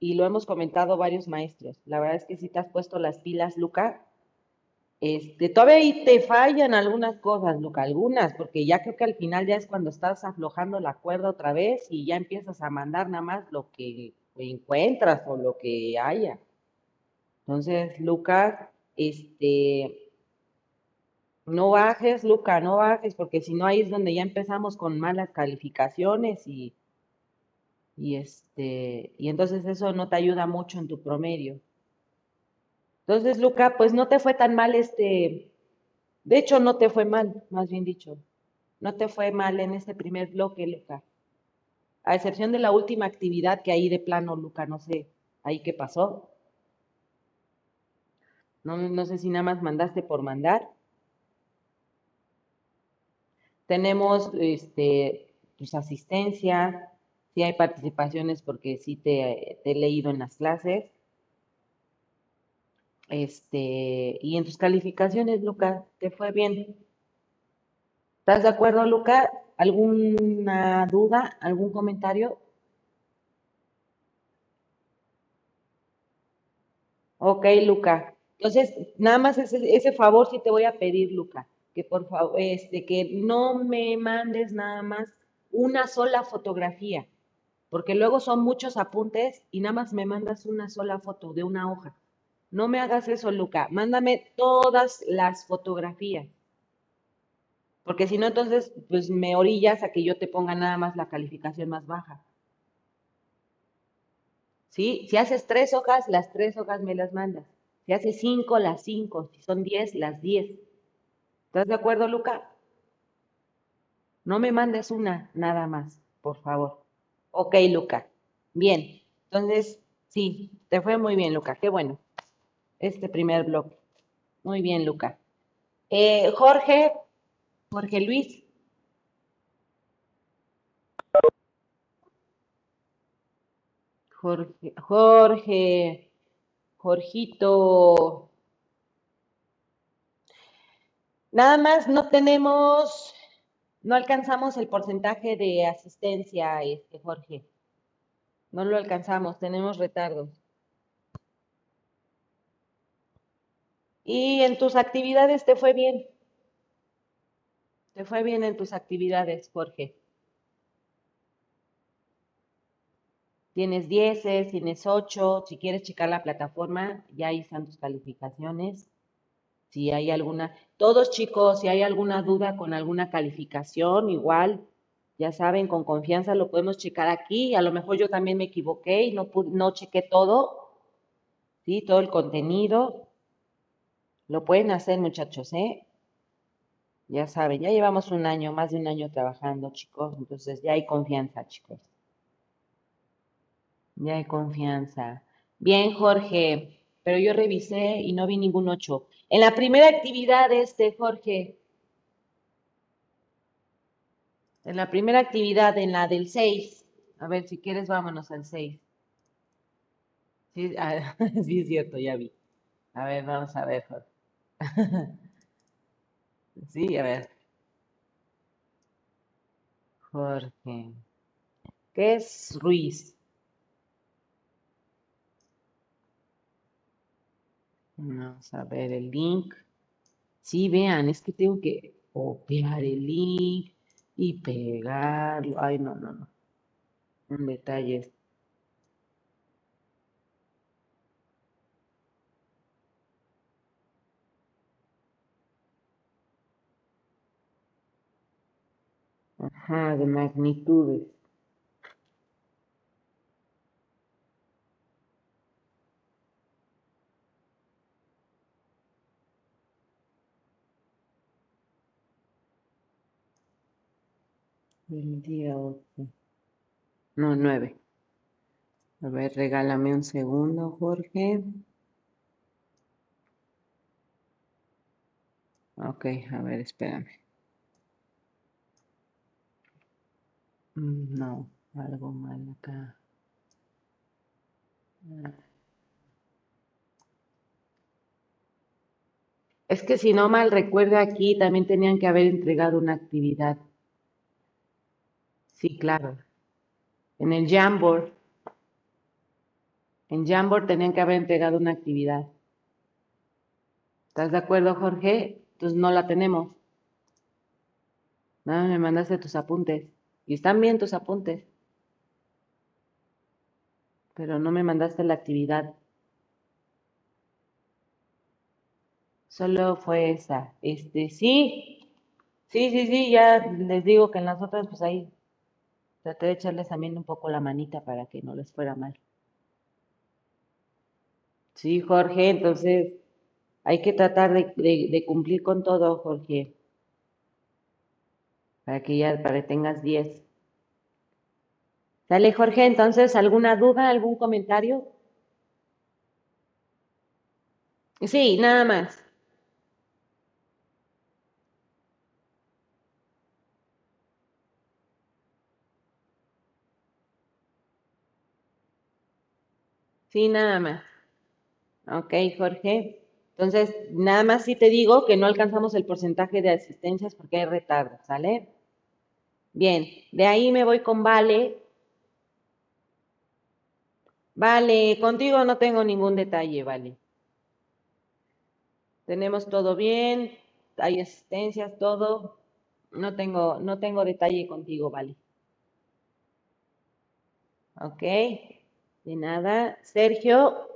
y lo hemos comentado varios maestros. La verdad es que sí te has puesto las pilas, Luca. Este, todavía ahí te fallan algunas cosas, Luca, algunas, porque ya creo que al final ya es cuando estás aflojando la cuerda otra vez y ya empiezas a mandar nada más lo que encuentras o lo que haya. Entonces, Luca, este, no bajes, Luca, no bajes, porque si no ahí es donde ya empezamos con malas calificaciones y, y este, y entonces eso no te ayuda mucho en tu promedio. Entonces, Luca, pues no te fue tan mal este, de hecho no te fue mal, más bien dicho, no te fue mal en este primer bloque, Luca. A excepción de la última actividad que ahí de plano, Luca, no sé, ahí qué pasó. No, no sé si nada más mandaste por mandar. Tenemos este, tus asistencias, si hay participaciones porque sí te, te he leído en las clases. Este, y en tus calificaciones, Luca, ¿te fue bien? ¿Estás de acuerdo, Luca? ¿Alguna duda? ¿Algún comentario? Ok, Luca. Entonces, nada más ese, ese favor sí te voy a pedir, Luca, que por favor, este, que no me mandes nada más una sola fotografía, porque luego son muchos apuntes y nada más me mandas una sola foto de una hoja. No me hagas eso, Luca. Mándame todas las fotografías. Porque si no, entonces, pues me orillas a que yo te ponga nada más la calificación más baja. ¿Sí? Si haces tres hojas, las tres hojas me las mandas. Si haces cinco, las cinco. Si son diez, las diez. ¿Estás de acuerdo, Luca? No me mandes una nada más, por favor. Ok, Luca. Bien. Entonces, sí, te fue muy bien, Luca. Qué bueno. Este primer bloque. Muy bien, Luca. Eh, Jorge, Jorge Luis. Jorge, Jorge, Jorgito. Nada más no tenemos, no alcanzamos el porcentaje de asistencia, este, Jorge. No lo alcanzamos, tenemos retardos. Y en tus actividades te fue bien. Te fue bien en tus actividades, Jorge. Tienes 10, tienes 8. Si quieres checar la plataforma, ya ahí están tus calificaciones. Si hay alguna, todos chicos, si hay alguna duda con alguna calificación, igual, ya saben, con confianza lo podemos checar aquí. A lo mejor yo también me equivoqué y no, no chequé todo, ¿sí? Todo el contenido. Lo pueden hacer, muchachos, ¿eh? Ya saben, ya llevamos un año, más de un año trabajando, chicos, entonces ya hay confianza, chicos. Ya hay confianza. Bien, Jorge, pero yo revisé y no vi ningún 8. En la primera actividad, este, Jorge, en la primera actividad, en la del 6, a ver, si quieres, vámonos al 6. Sí, ah, sí, es cierto, ya vi. A ver, vamos a ver, Jorge. Sí, a ver. Jorge. ¿Qué es Ruiz? Vamos a ver el link. Sí, vean, es que tengo que copiar el link y pegarlo. Ay, no, no, no. Un detalle. Ajá, de magnitudes. El día 8. No, 9. A ver, regálame un segundo, Jorge. Ok, a ver, espérame. No, algo mal acá. Es que si no mal recuerdo aquí, también tenían que haber entregado una actividad. Sí, claro. En el Jamboard. En Jamboard tenían que haber entregado una actividad. ¿Estás de acuerdo, Jorge? Entonces no la tenemos. Nada, me mandaste tus apuntes. Y están bien tus apuntes. Pero no me mandaste la actividad. Solo fue esa. Este, sí. Sí, sí, sí, ya les digo que en las otras, pues ahí traté de echarles también un poco la manita para que no les fuera mal. Sí, Jorge, entonces hay que tratar de, de cumplir con todo, Jorge para que ya para que tengas 10. Dale, Jorge, entonces, ¿alguna duda, algún comentario? Sí, nada más. Sí, nada más. Ok, Jorge. Entonces, nada más si te digo que no alcanzamos el porcentaje de asistencias porque hay retardo, ¿sale? Bien, de ahí me voy con Vale. Vale, contigo no tengo ningún detalle, Vale. Tenemos todo bien, hay asistencias, todo. No tengo, no tengo detalle contigo, Vale. Ok, de nada. Sergio.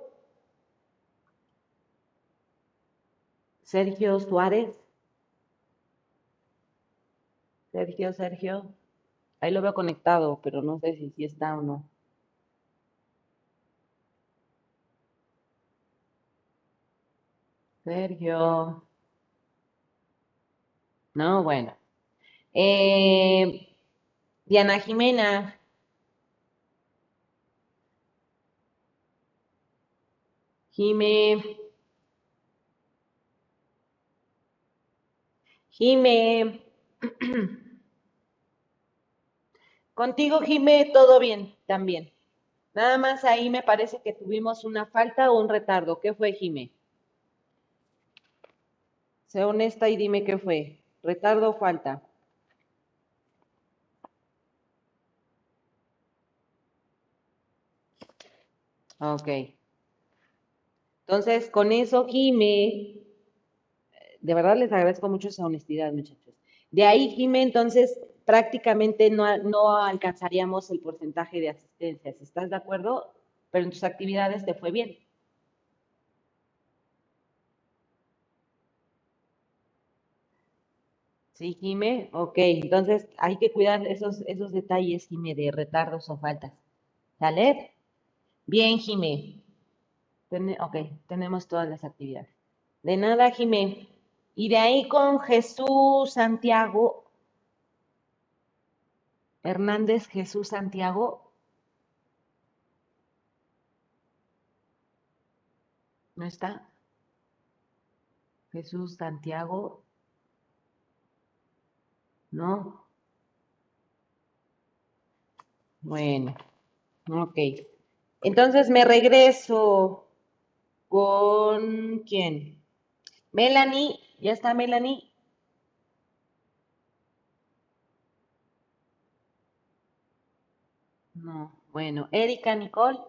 Sergio Suárez. Sergio, Sergio. Ahí lo veo conectado, pero no sé si sí está o no. Sergio. No, bueno. Eh, Diana Jimena. Jime. Jime. Contigo, Jime, todo bien también. Nada más ahí me parece que tuvimos una falta o un retardo. ¿Qué fue, Jime? Sé honesta y dime qué fue. ¿Retardo o falta? Ok. Entonces, con eso, Jime, de verdad les agradezco mucho esa honestidad, muchachos. De ahí, Jime, entonces prácticamente no, no alcanzaríamos el porcentaje de asistencias. ¿Estás de acuerdo? Pero en tus actividades te fue bien. Sí, Jime, ok. Entonces hay que cuidar esos, esos detalles, Jime, de retardos o faltas. ¿Sale? Bien, Jime. Ok, tenemos todas las actividades. De nada, Jime. Y de ahí con Jesús Santiago. Hernández Jesús Santiago. ¿No está? Jesús Santiago. ¿No? Bueno, ok. Entonces me regreso con quién? Melanie, ¿ya está Melanie? No, bueno, Erika, Nicole.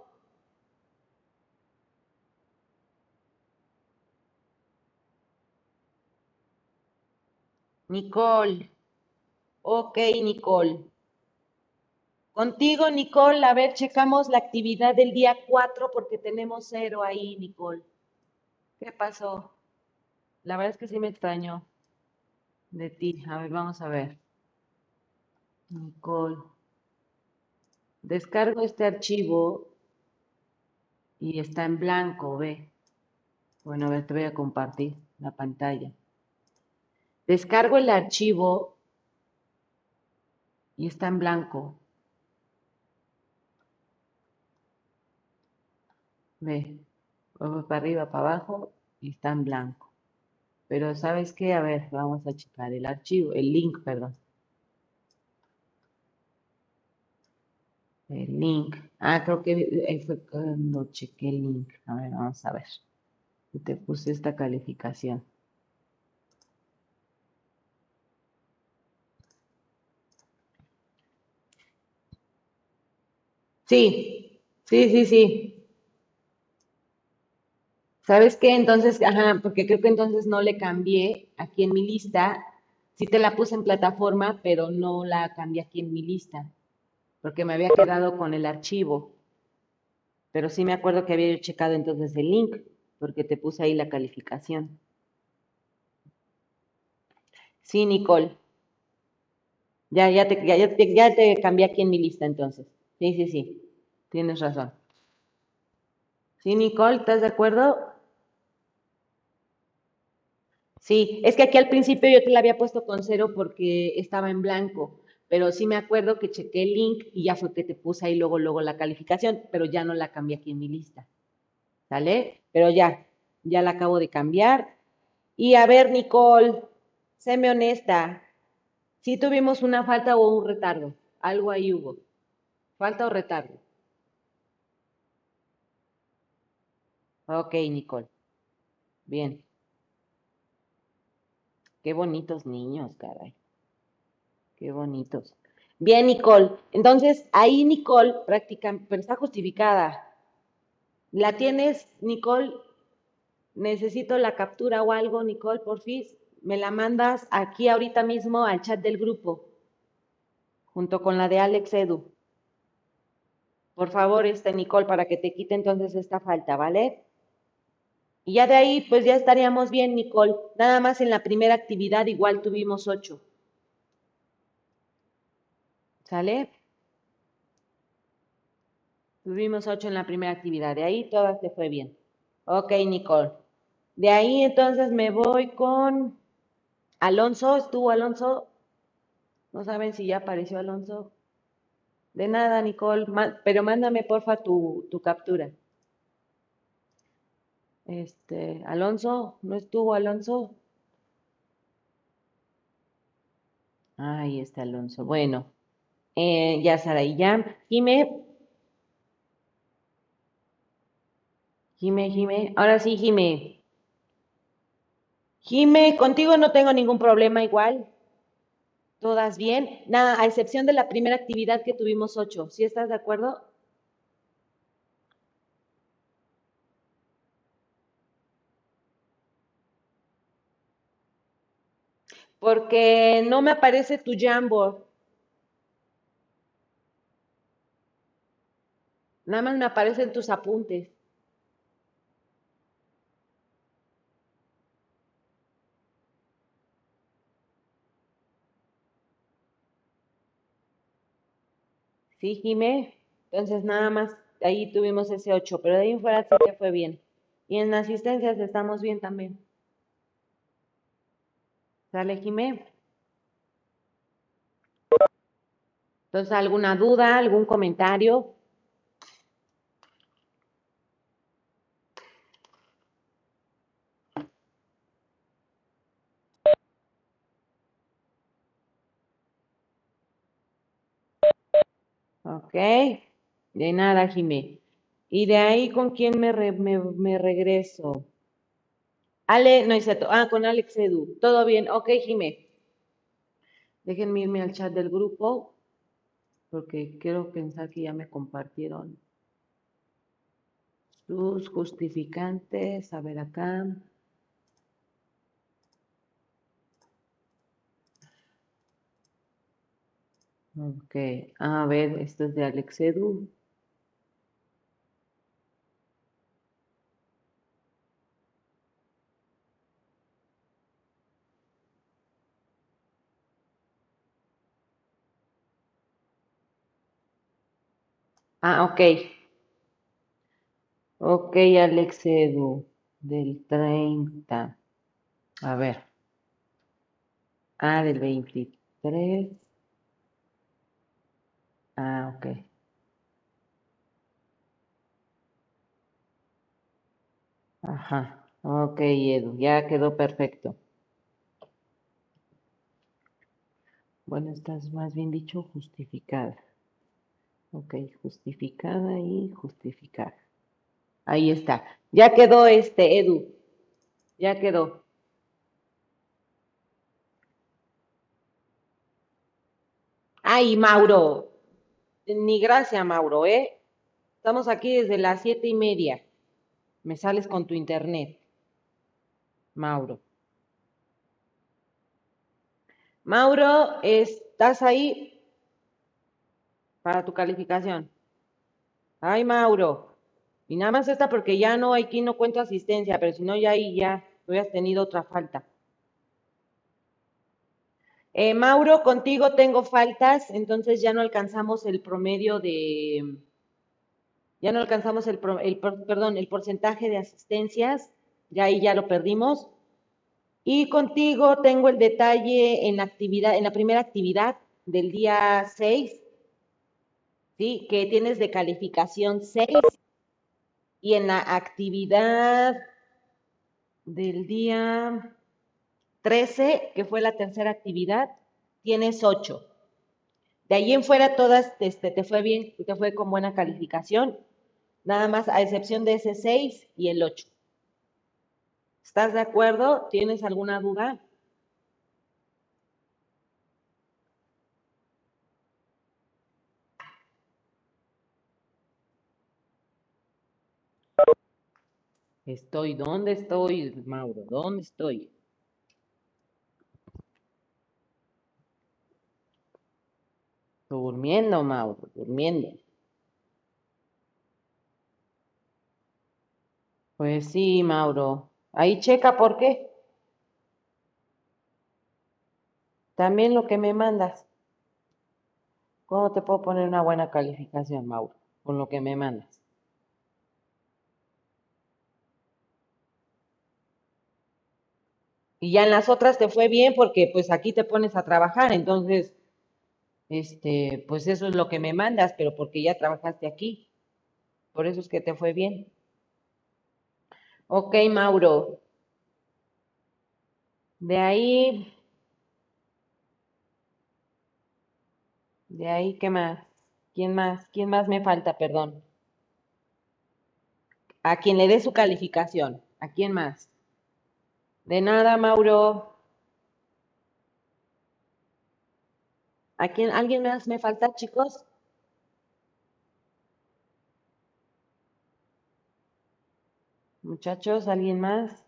Nicole. Ok, Nicole. Contigo, Nicole, a ver, checamos la actividad del día 4 porque tenemos cero ahí, Nicole. ¿Qué pasó? La verdad es que sí me extraño de ti. A ver, vamos a ver. Nicole. Descargo este archivo y está en blanco, ve. Bueno, a ver, te voy a compartir la pantalla. Descargo el archivo y está en blanco. Ve, vamos para arriba, para abajo y está en blanco. Pero ¿sabes qué? A ver, vamos a checar el archivo, el link, perdón. El link. Ah, creo que fue cuando chequé el link. A ver, vamos a ver. Te puse esta calificación. Sí, sí, sí, sí. ¿Sabes qué? Entonces, ajá, porque creo que entonces no le cambié aquí en mi lista. Sí te la puse en plataforma, pero no la cambié aquí en mi lista, porque me había quedado con el archivo. Pero sí me acuerdo que había checado entonces el link, porque te puse ahí la calificación. Sí, Nicole. Ya, ya te, ya, ya te cambié aquí en mi lista entonces. Sí, sí, sí, tienes razón. Sí, Nicole, ¿estás de acuerdo? Sí, es que aquí al principio yo te la había puesto con cero porque estaba en blanco, pero sí me acuerdo que chequé el link y ya fue que te puse ahí luego, luego la calificación, pero ya no la cambié aquí en mi lista. ¿Sale? Pero ya, ya la acabo de cambiar. Y a ver, Nicole, séme honesta. Si tuvimos una falta o un retardo, algo ahí hubo. ¿Falta o retardo? Ok, Nicole. Bien. Qué bonitos niños, caray. Qué bonitos. Bien, Nicole. Entonces, ahí Nicole practica, pero está justificada. ¿La tienes, Nicole? Necesito la captura o algo, Nicole, por fin. Me la mandas aquí ahorita mismo al chat del grupo, junto con la de Alex Edu. Por favor, este Nicole, para que te quite entonces esta falta, ¿vale? Y ya de ahí, pues ya estaríamos bien, Nicole. Nada más en la primera actividad igual tuvimos ocho. ¿Sale? Tuvimos ocho en la primera actividad. De ahí todas te fue bien. Ok, Nicole. De ahí entonces me voy con Alonso. ¿Estuvo Alonso? No saben si ya apareció Alonso. De nada, Nicole, pero mándame porfa tu, tu captura. Este, Alonso, ¿no estuvo Alonso? Ahí está Alonso. Bueno, eh, ya Saraí, ya. Jime. Jime, Jime. Ahora sí, Jime. Jime, contigo no tengo ningún problema igual. Todas bien. Nada, a excepción de la primera actividad que tuvimos ocho. ¿Sí estás de acuerdo? Porque no me aparece tu Jamboard. Nada más me aparecen tus apuntes. Sí, Jimé. Entonces nada más ahí tuvimos ese 8, pero de ahí en fuera sí que fue bien. Y en asistencias estamos bien también. ¿Sale, Jimé? Entonces, ¿alguna duda, algún comentario? Ok, de nada, Jimé. Y de ahí, ¿con quién me, me, regreso? Ale, no hice Ah, con Alex Edu. Todo bien. Ok, Jimé. Déjenme irme al chat del grupo, porque quiero pensar que ya me compartieron sus justificantes. A ver acá. Ok, a ver, esto es de Alex Edu. Ah, ok. Ok, Alex Edu, del 30. A ver. Ah, del 23. Ah, ok. Ajá. Ok, Edu, ya quedó perfecto. Bueno, estás más bien dicho justificada. Ok, justificada y justificada. Ahí está. Ya quedó este, Edu. Ya quedó. Ay, Mauro, ni gracia, Mauro, ¿eh? Estamos aquí desde las siete y media. Me sales con tu internet. Mauro. Mauro, ¿estás ahí para tu calificación? Ay, Mauro. Y nada más esta porque ya no, aquí no cuento asistencia, pero si no, ya ahí ya hubieras tenido otra falta. Eh, Mauro, contigo tengo faltas, entonces ya no alcanzamos el promedio de, ya no alcanzamos el, perdón, el porcentaje de asistencias, ya ahí ya lo perdimos. Y contigo tengo el detalle en actividad, en la primera actividad del día 6, ¿sí? Que tienes de calificación 6. Y en la actividad del día 13, que fue la tercera actividad, tienes 8. De ahí en fuera todas este, te fue bien, te fue con buena calificación, nada más a excepción de ese 6 y el 8. ¿Estás de acuerdo? ¿Tienes alguna duda? Estoy, ¿dónde estoy, Mauro? ¿Dónde estoy? Durmiendo, Mauro, durmiendo. Pues sí, Mauro. Ahí checa por qué. También lo que me mandas. ¿Cómo te puedo poner una buena calificación, Mauro? Con lo que me mandas. Y ya en las otras te fue bien porque pues aquí te pones a trabajar, entonces este, pues eso es lo que me mandas, pero porque ya trabajaste aquí. Por eso es que te fue bien. Ok, Mauro. De ahí, De ahí, ¿qué más? ¿Quién más? ¿Quién más me falta? Perdón. A quien le dé su calificación. ¿A quién más? De nada, Mauro. ¿A quién, ¿Alguien más me falta, chicos? Muchachos, ¿alguien más?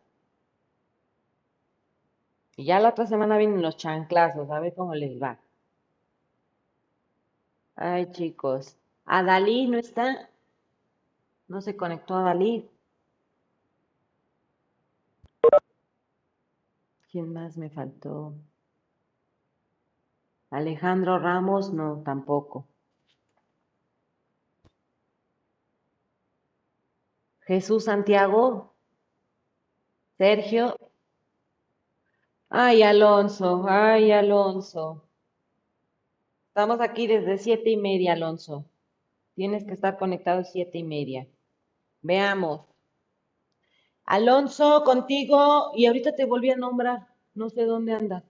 Y ya la otra semana vienen los chanclazos, a ver cómo les va. Ay, chicos. ¿A Dalí no está? ¿No se conectó a Dalí? ¿Quién más me faltó? Alejandro Ramos, no, tampoco. Jesús Santiago, Sergio. Ay, Alonso, ay, Alonso. Estamos aquí desde siete y media, Alonso. Tienes que estar conectado siete y media. Veamos. Alonso, contigo, y ahorita te volví a nombrar. No sé dónde andas.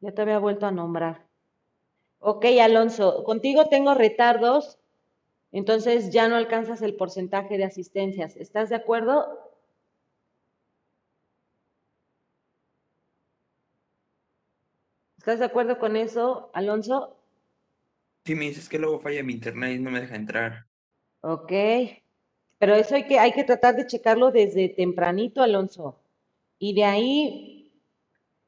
Ya te había vuelto a nombrar. Ok, Alonso, contigo tengo retardos, entonces ya no alcanzas el porcentaje de asistencias. ¿Estás de acuerdo? ¿Estás de acuerdo con eso, Alonso? Sí, me dices que luego falla mi internet y no me deja entrar. Ok. Pero eso hay que, hay que tratar de checarlo desde tempranito, Alonso. Y de ahí,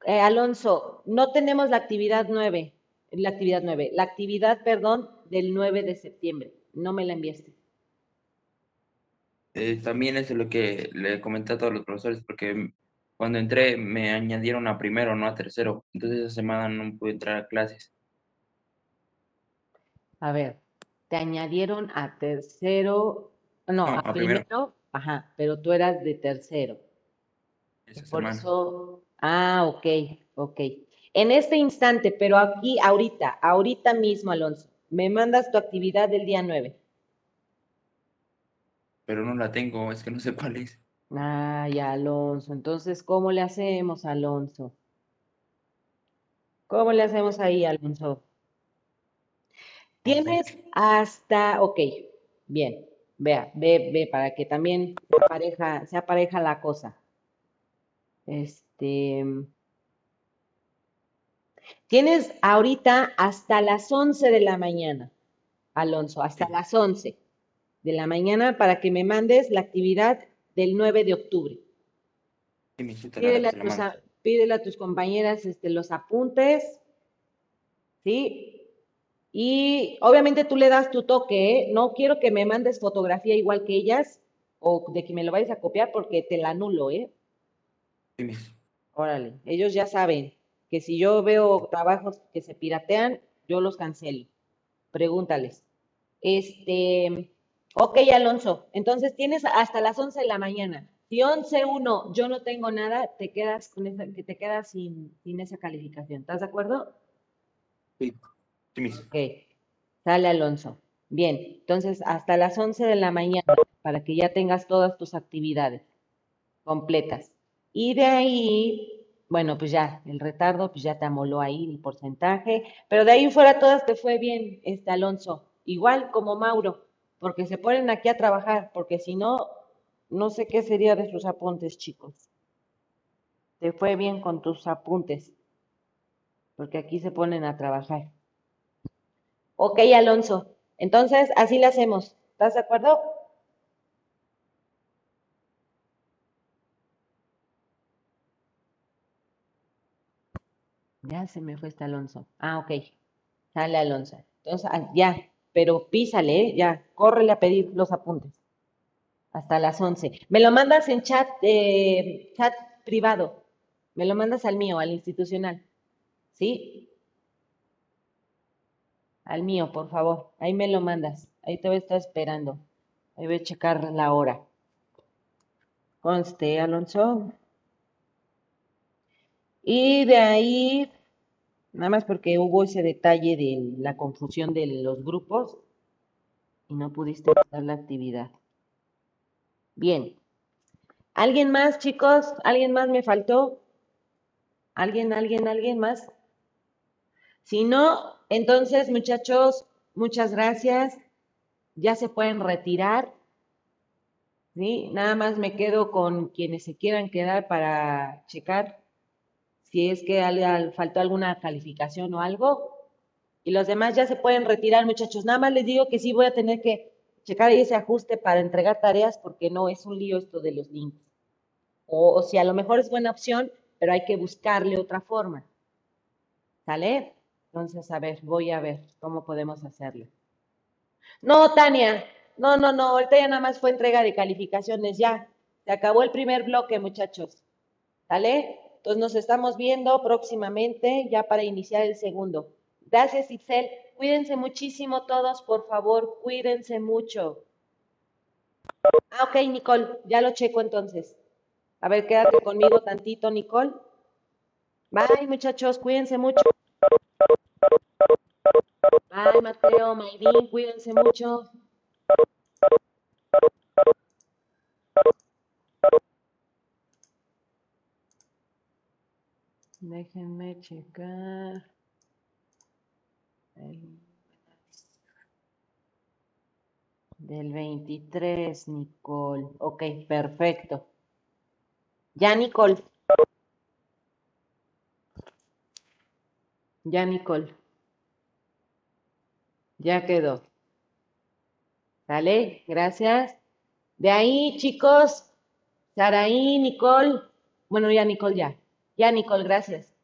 eh, Alonso, no tenemos la actividad 9, la actividad 9, la actividad, perdón, del 9 de septiembre. No me la enviaste. Eh, también es lo que le comenté a todos los profesores, porque cuando entré me añadieron a primero, no a tercero. Entonces esa semana no pude entrar a clases. A ver, te añadieron a tercero, no, No, a a primero. primero, ajá, pero tú eras de tercero. Esa Por semana. eso, ah, ok, ok. En este instante, pero aquí, ahorita, ahorita mismo, Alonso, me mandas tu actividad del día 9. Pero no la tengo, es que no sé cuál es. Ay, Alonso, entonces, ¿cómo le hacemos, Alonso? ¿Cómo le hacemos ahí, Alonso? Tienes hasta, ok, bien, vea, ve, ve, para que también pareja, sea pareja la cosa. Este, tienes ahorita hasta las 11 de la mañana, Alonso, hasta Sí. las 11 de la mañana para que me mandes la actividad del 9 de octubre. Sí, Pídele a tus, a- pídele a tus compañeras este, los apuntes, ¿sí? Y obviamente tú le das tu toque, ¿eh? No quiero que me mandes fotografía igual que ellas o de que me lo vayas a copiar porque te la anulo, ¿eh? Sí. Órale, ellos ya saben que si yo veo trabajos que se piratean, yo los cancelo. Pregúntales. Este, ok, Alonso, entonces tienes hasta las 11 de la mañana. Si 11.1 yo no tengo nada, te quedas con esa, te quedas sin, sin esa calificación. ¿Estás de acuerdo? Sí, Ok, sale Alonso. Bien, entonces hasta las 11 de la mañana para que ya tengas todas tus actividades completas. Y de ahí, bueno, pues ya, el retardo, pues ya te amoló ahí el porcentaje, pero de ahí fuera todas te fue bien, este Alonso, igual como Mauro, porque se ponen aquí a trabajar, porque si no, no sé qué sería de sus apuntes, chicos. Te fue bien con tus apuntes, porque aquí se ponen a trabajar. Ok, Alonso, entonces así le hacemos, ¿estás de acuerdo? Ya se me fue este Alonso. Ah, ok. Sale Alonso. Entonces, ah, ya, pero písale, ¿eh? ya, córrele a pedir los apuntes. Hasta las 11. Me lo mandas en chat, eh, chat privado. Me lo mandas al mío, al institucional. ¿Sí? Al mío, por favor. Ahí me lo mandas. Ahí te voy a estar esperando. Ahí voy a checar la hora. Conste, Alonso. Y de ahí, nada más porque hubo ese detalle de la confusión de los grupos y no pudiste dar la actividad. Bien. ¿Alguien más, chicos? ¿Alguien más me faltó? ¿Alguien, alguien, alguien más? Si no, entonces, muchachos, muchas gracias. Ya se pueden retirar. ¿Sí? Nada más me quedo con quienes se quieran quedar para checar si es que faltó alguna calificación o algo. Y los demás ya se pueden retirar, muchachos. Nada más les digo que sí voy a tener que checar ese ajuste para entregar tareas porque no es un lío esto de los links. O, o si a lo mejor es buena opción, pero hay que buscarle otra forma. ¿Sale? Entonces, a ver, voy a ver cómo podemos hacerlo. No, Tania, no, no, no, ahorita ya nada más fue entrega de calificaciones, ya. Se acabó el primer bloque, muchachos. ¿Sale? Entonces nos estamos viendo próximamente ya para iniciar el segundo. Gracias, Itzel. Cuídense muchísimo todos, por favor, cuídense mucho. Ah, ok, Nicole, ya lo checo entonces. A ver, quédate conmigo tantito, Nicole. Bye, muchachos, cuídense mucho. Bye, Mateo, Mayrin, cuídense mucho. Déjenme checar. Del 23, Nicole. Ok, perfecto. Ya, Nicole. Ya, Nicole. Ya quedó. ¿Sale? Gracias. De ahí, chicos, Saraí, Nicole. Bueno, ya, Nicole, ya. Ya, Nicole, gracias.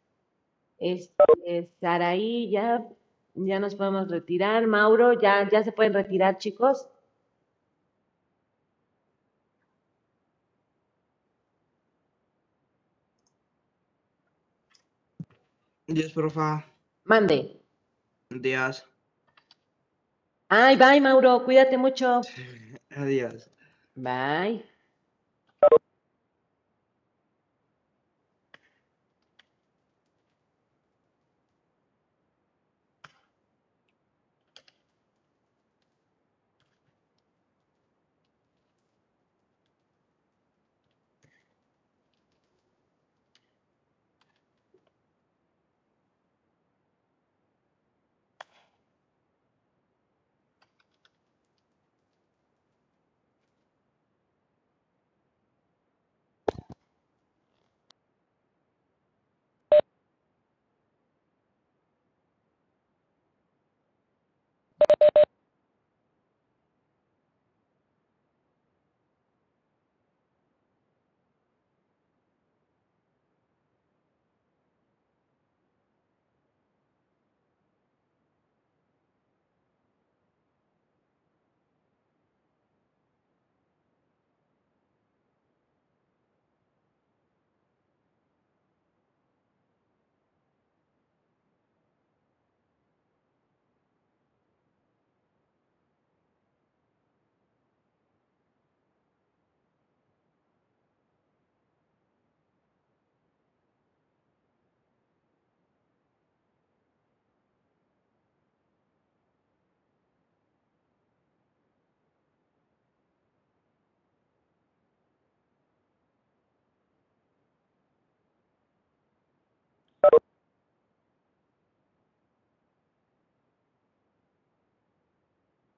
Este, Saraí, ya, ya nos podemos retirar. Mauro, ya, ya se pueden retirar, chicos. Dios, profa. Mande. Días. Ay, bye, Mauro, cuídate mucho. Adiós. Bye.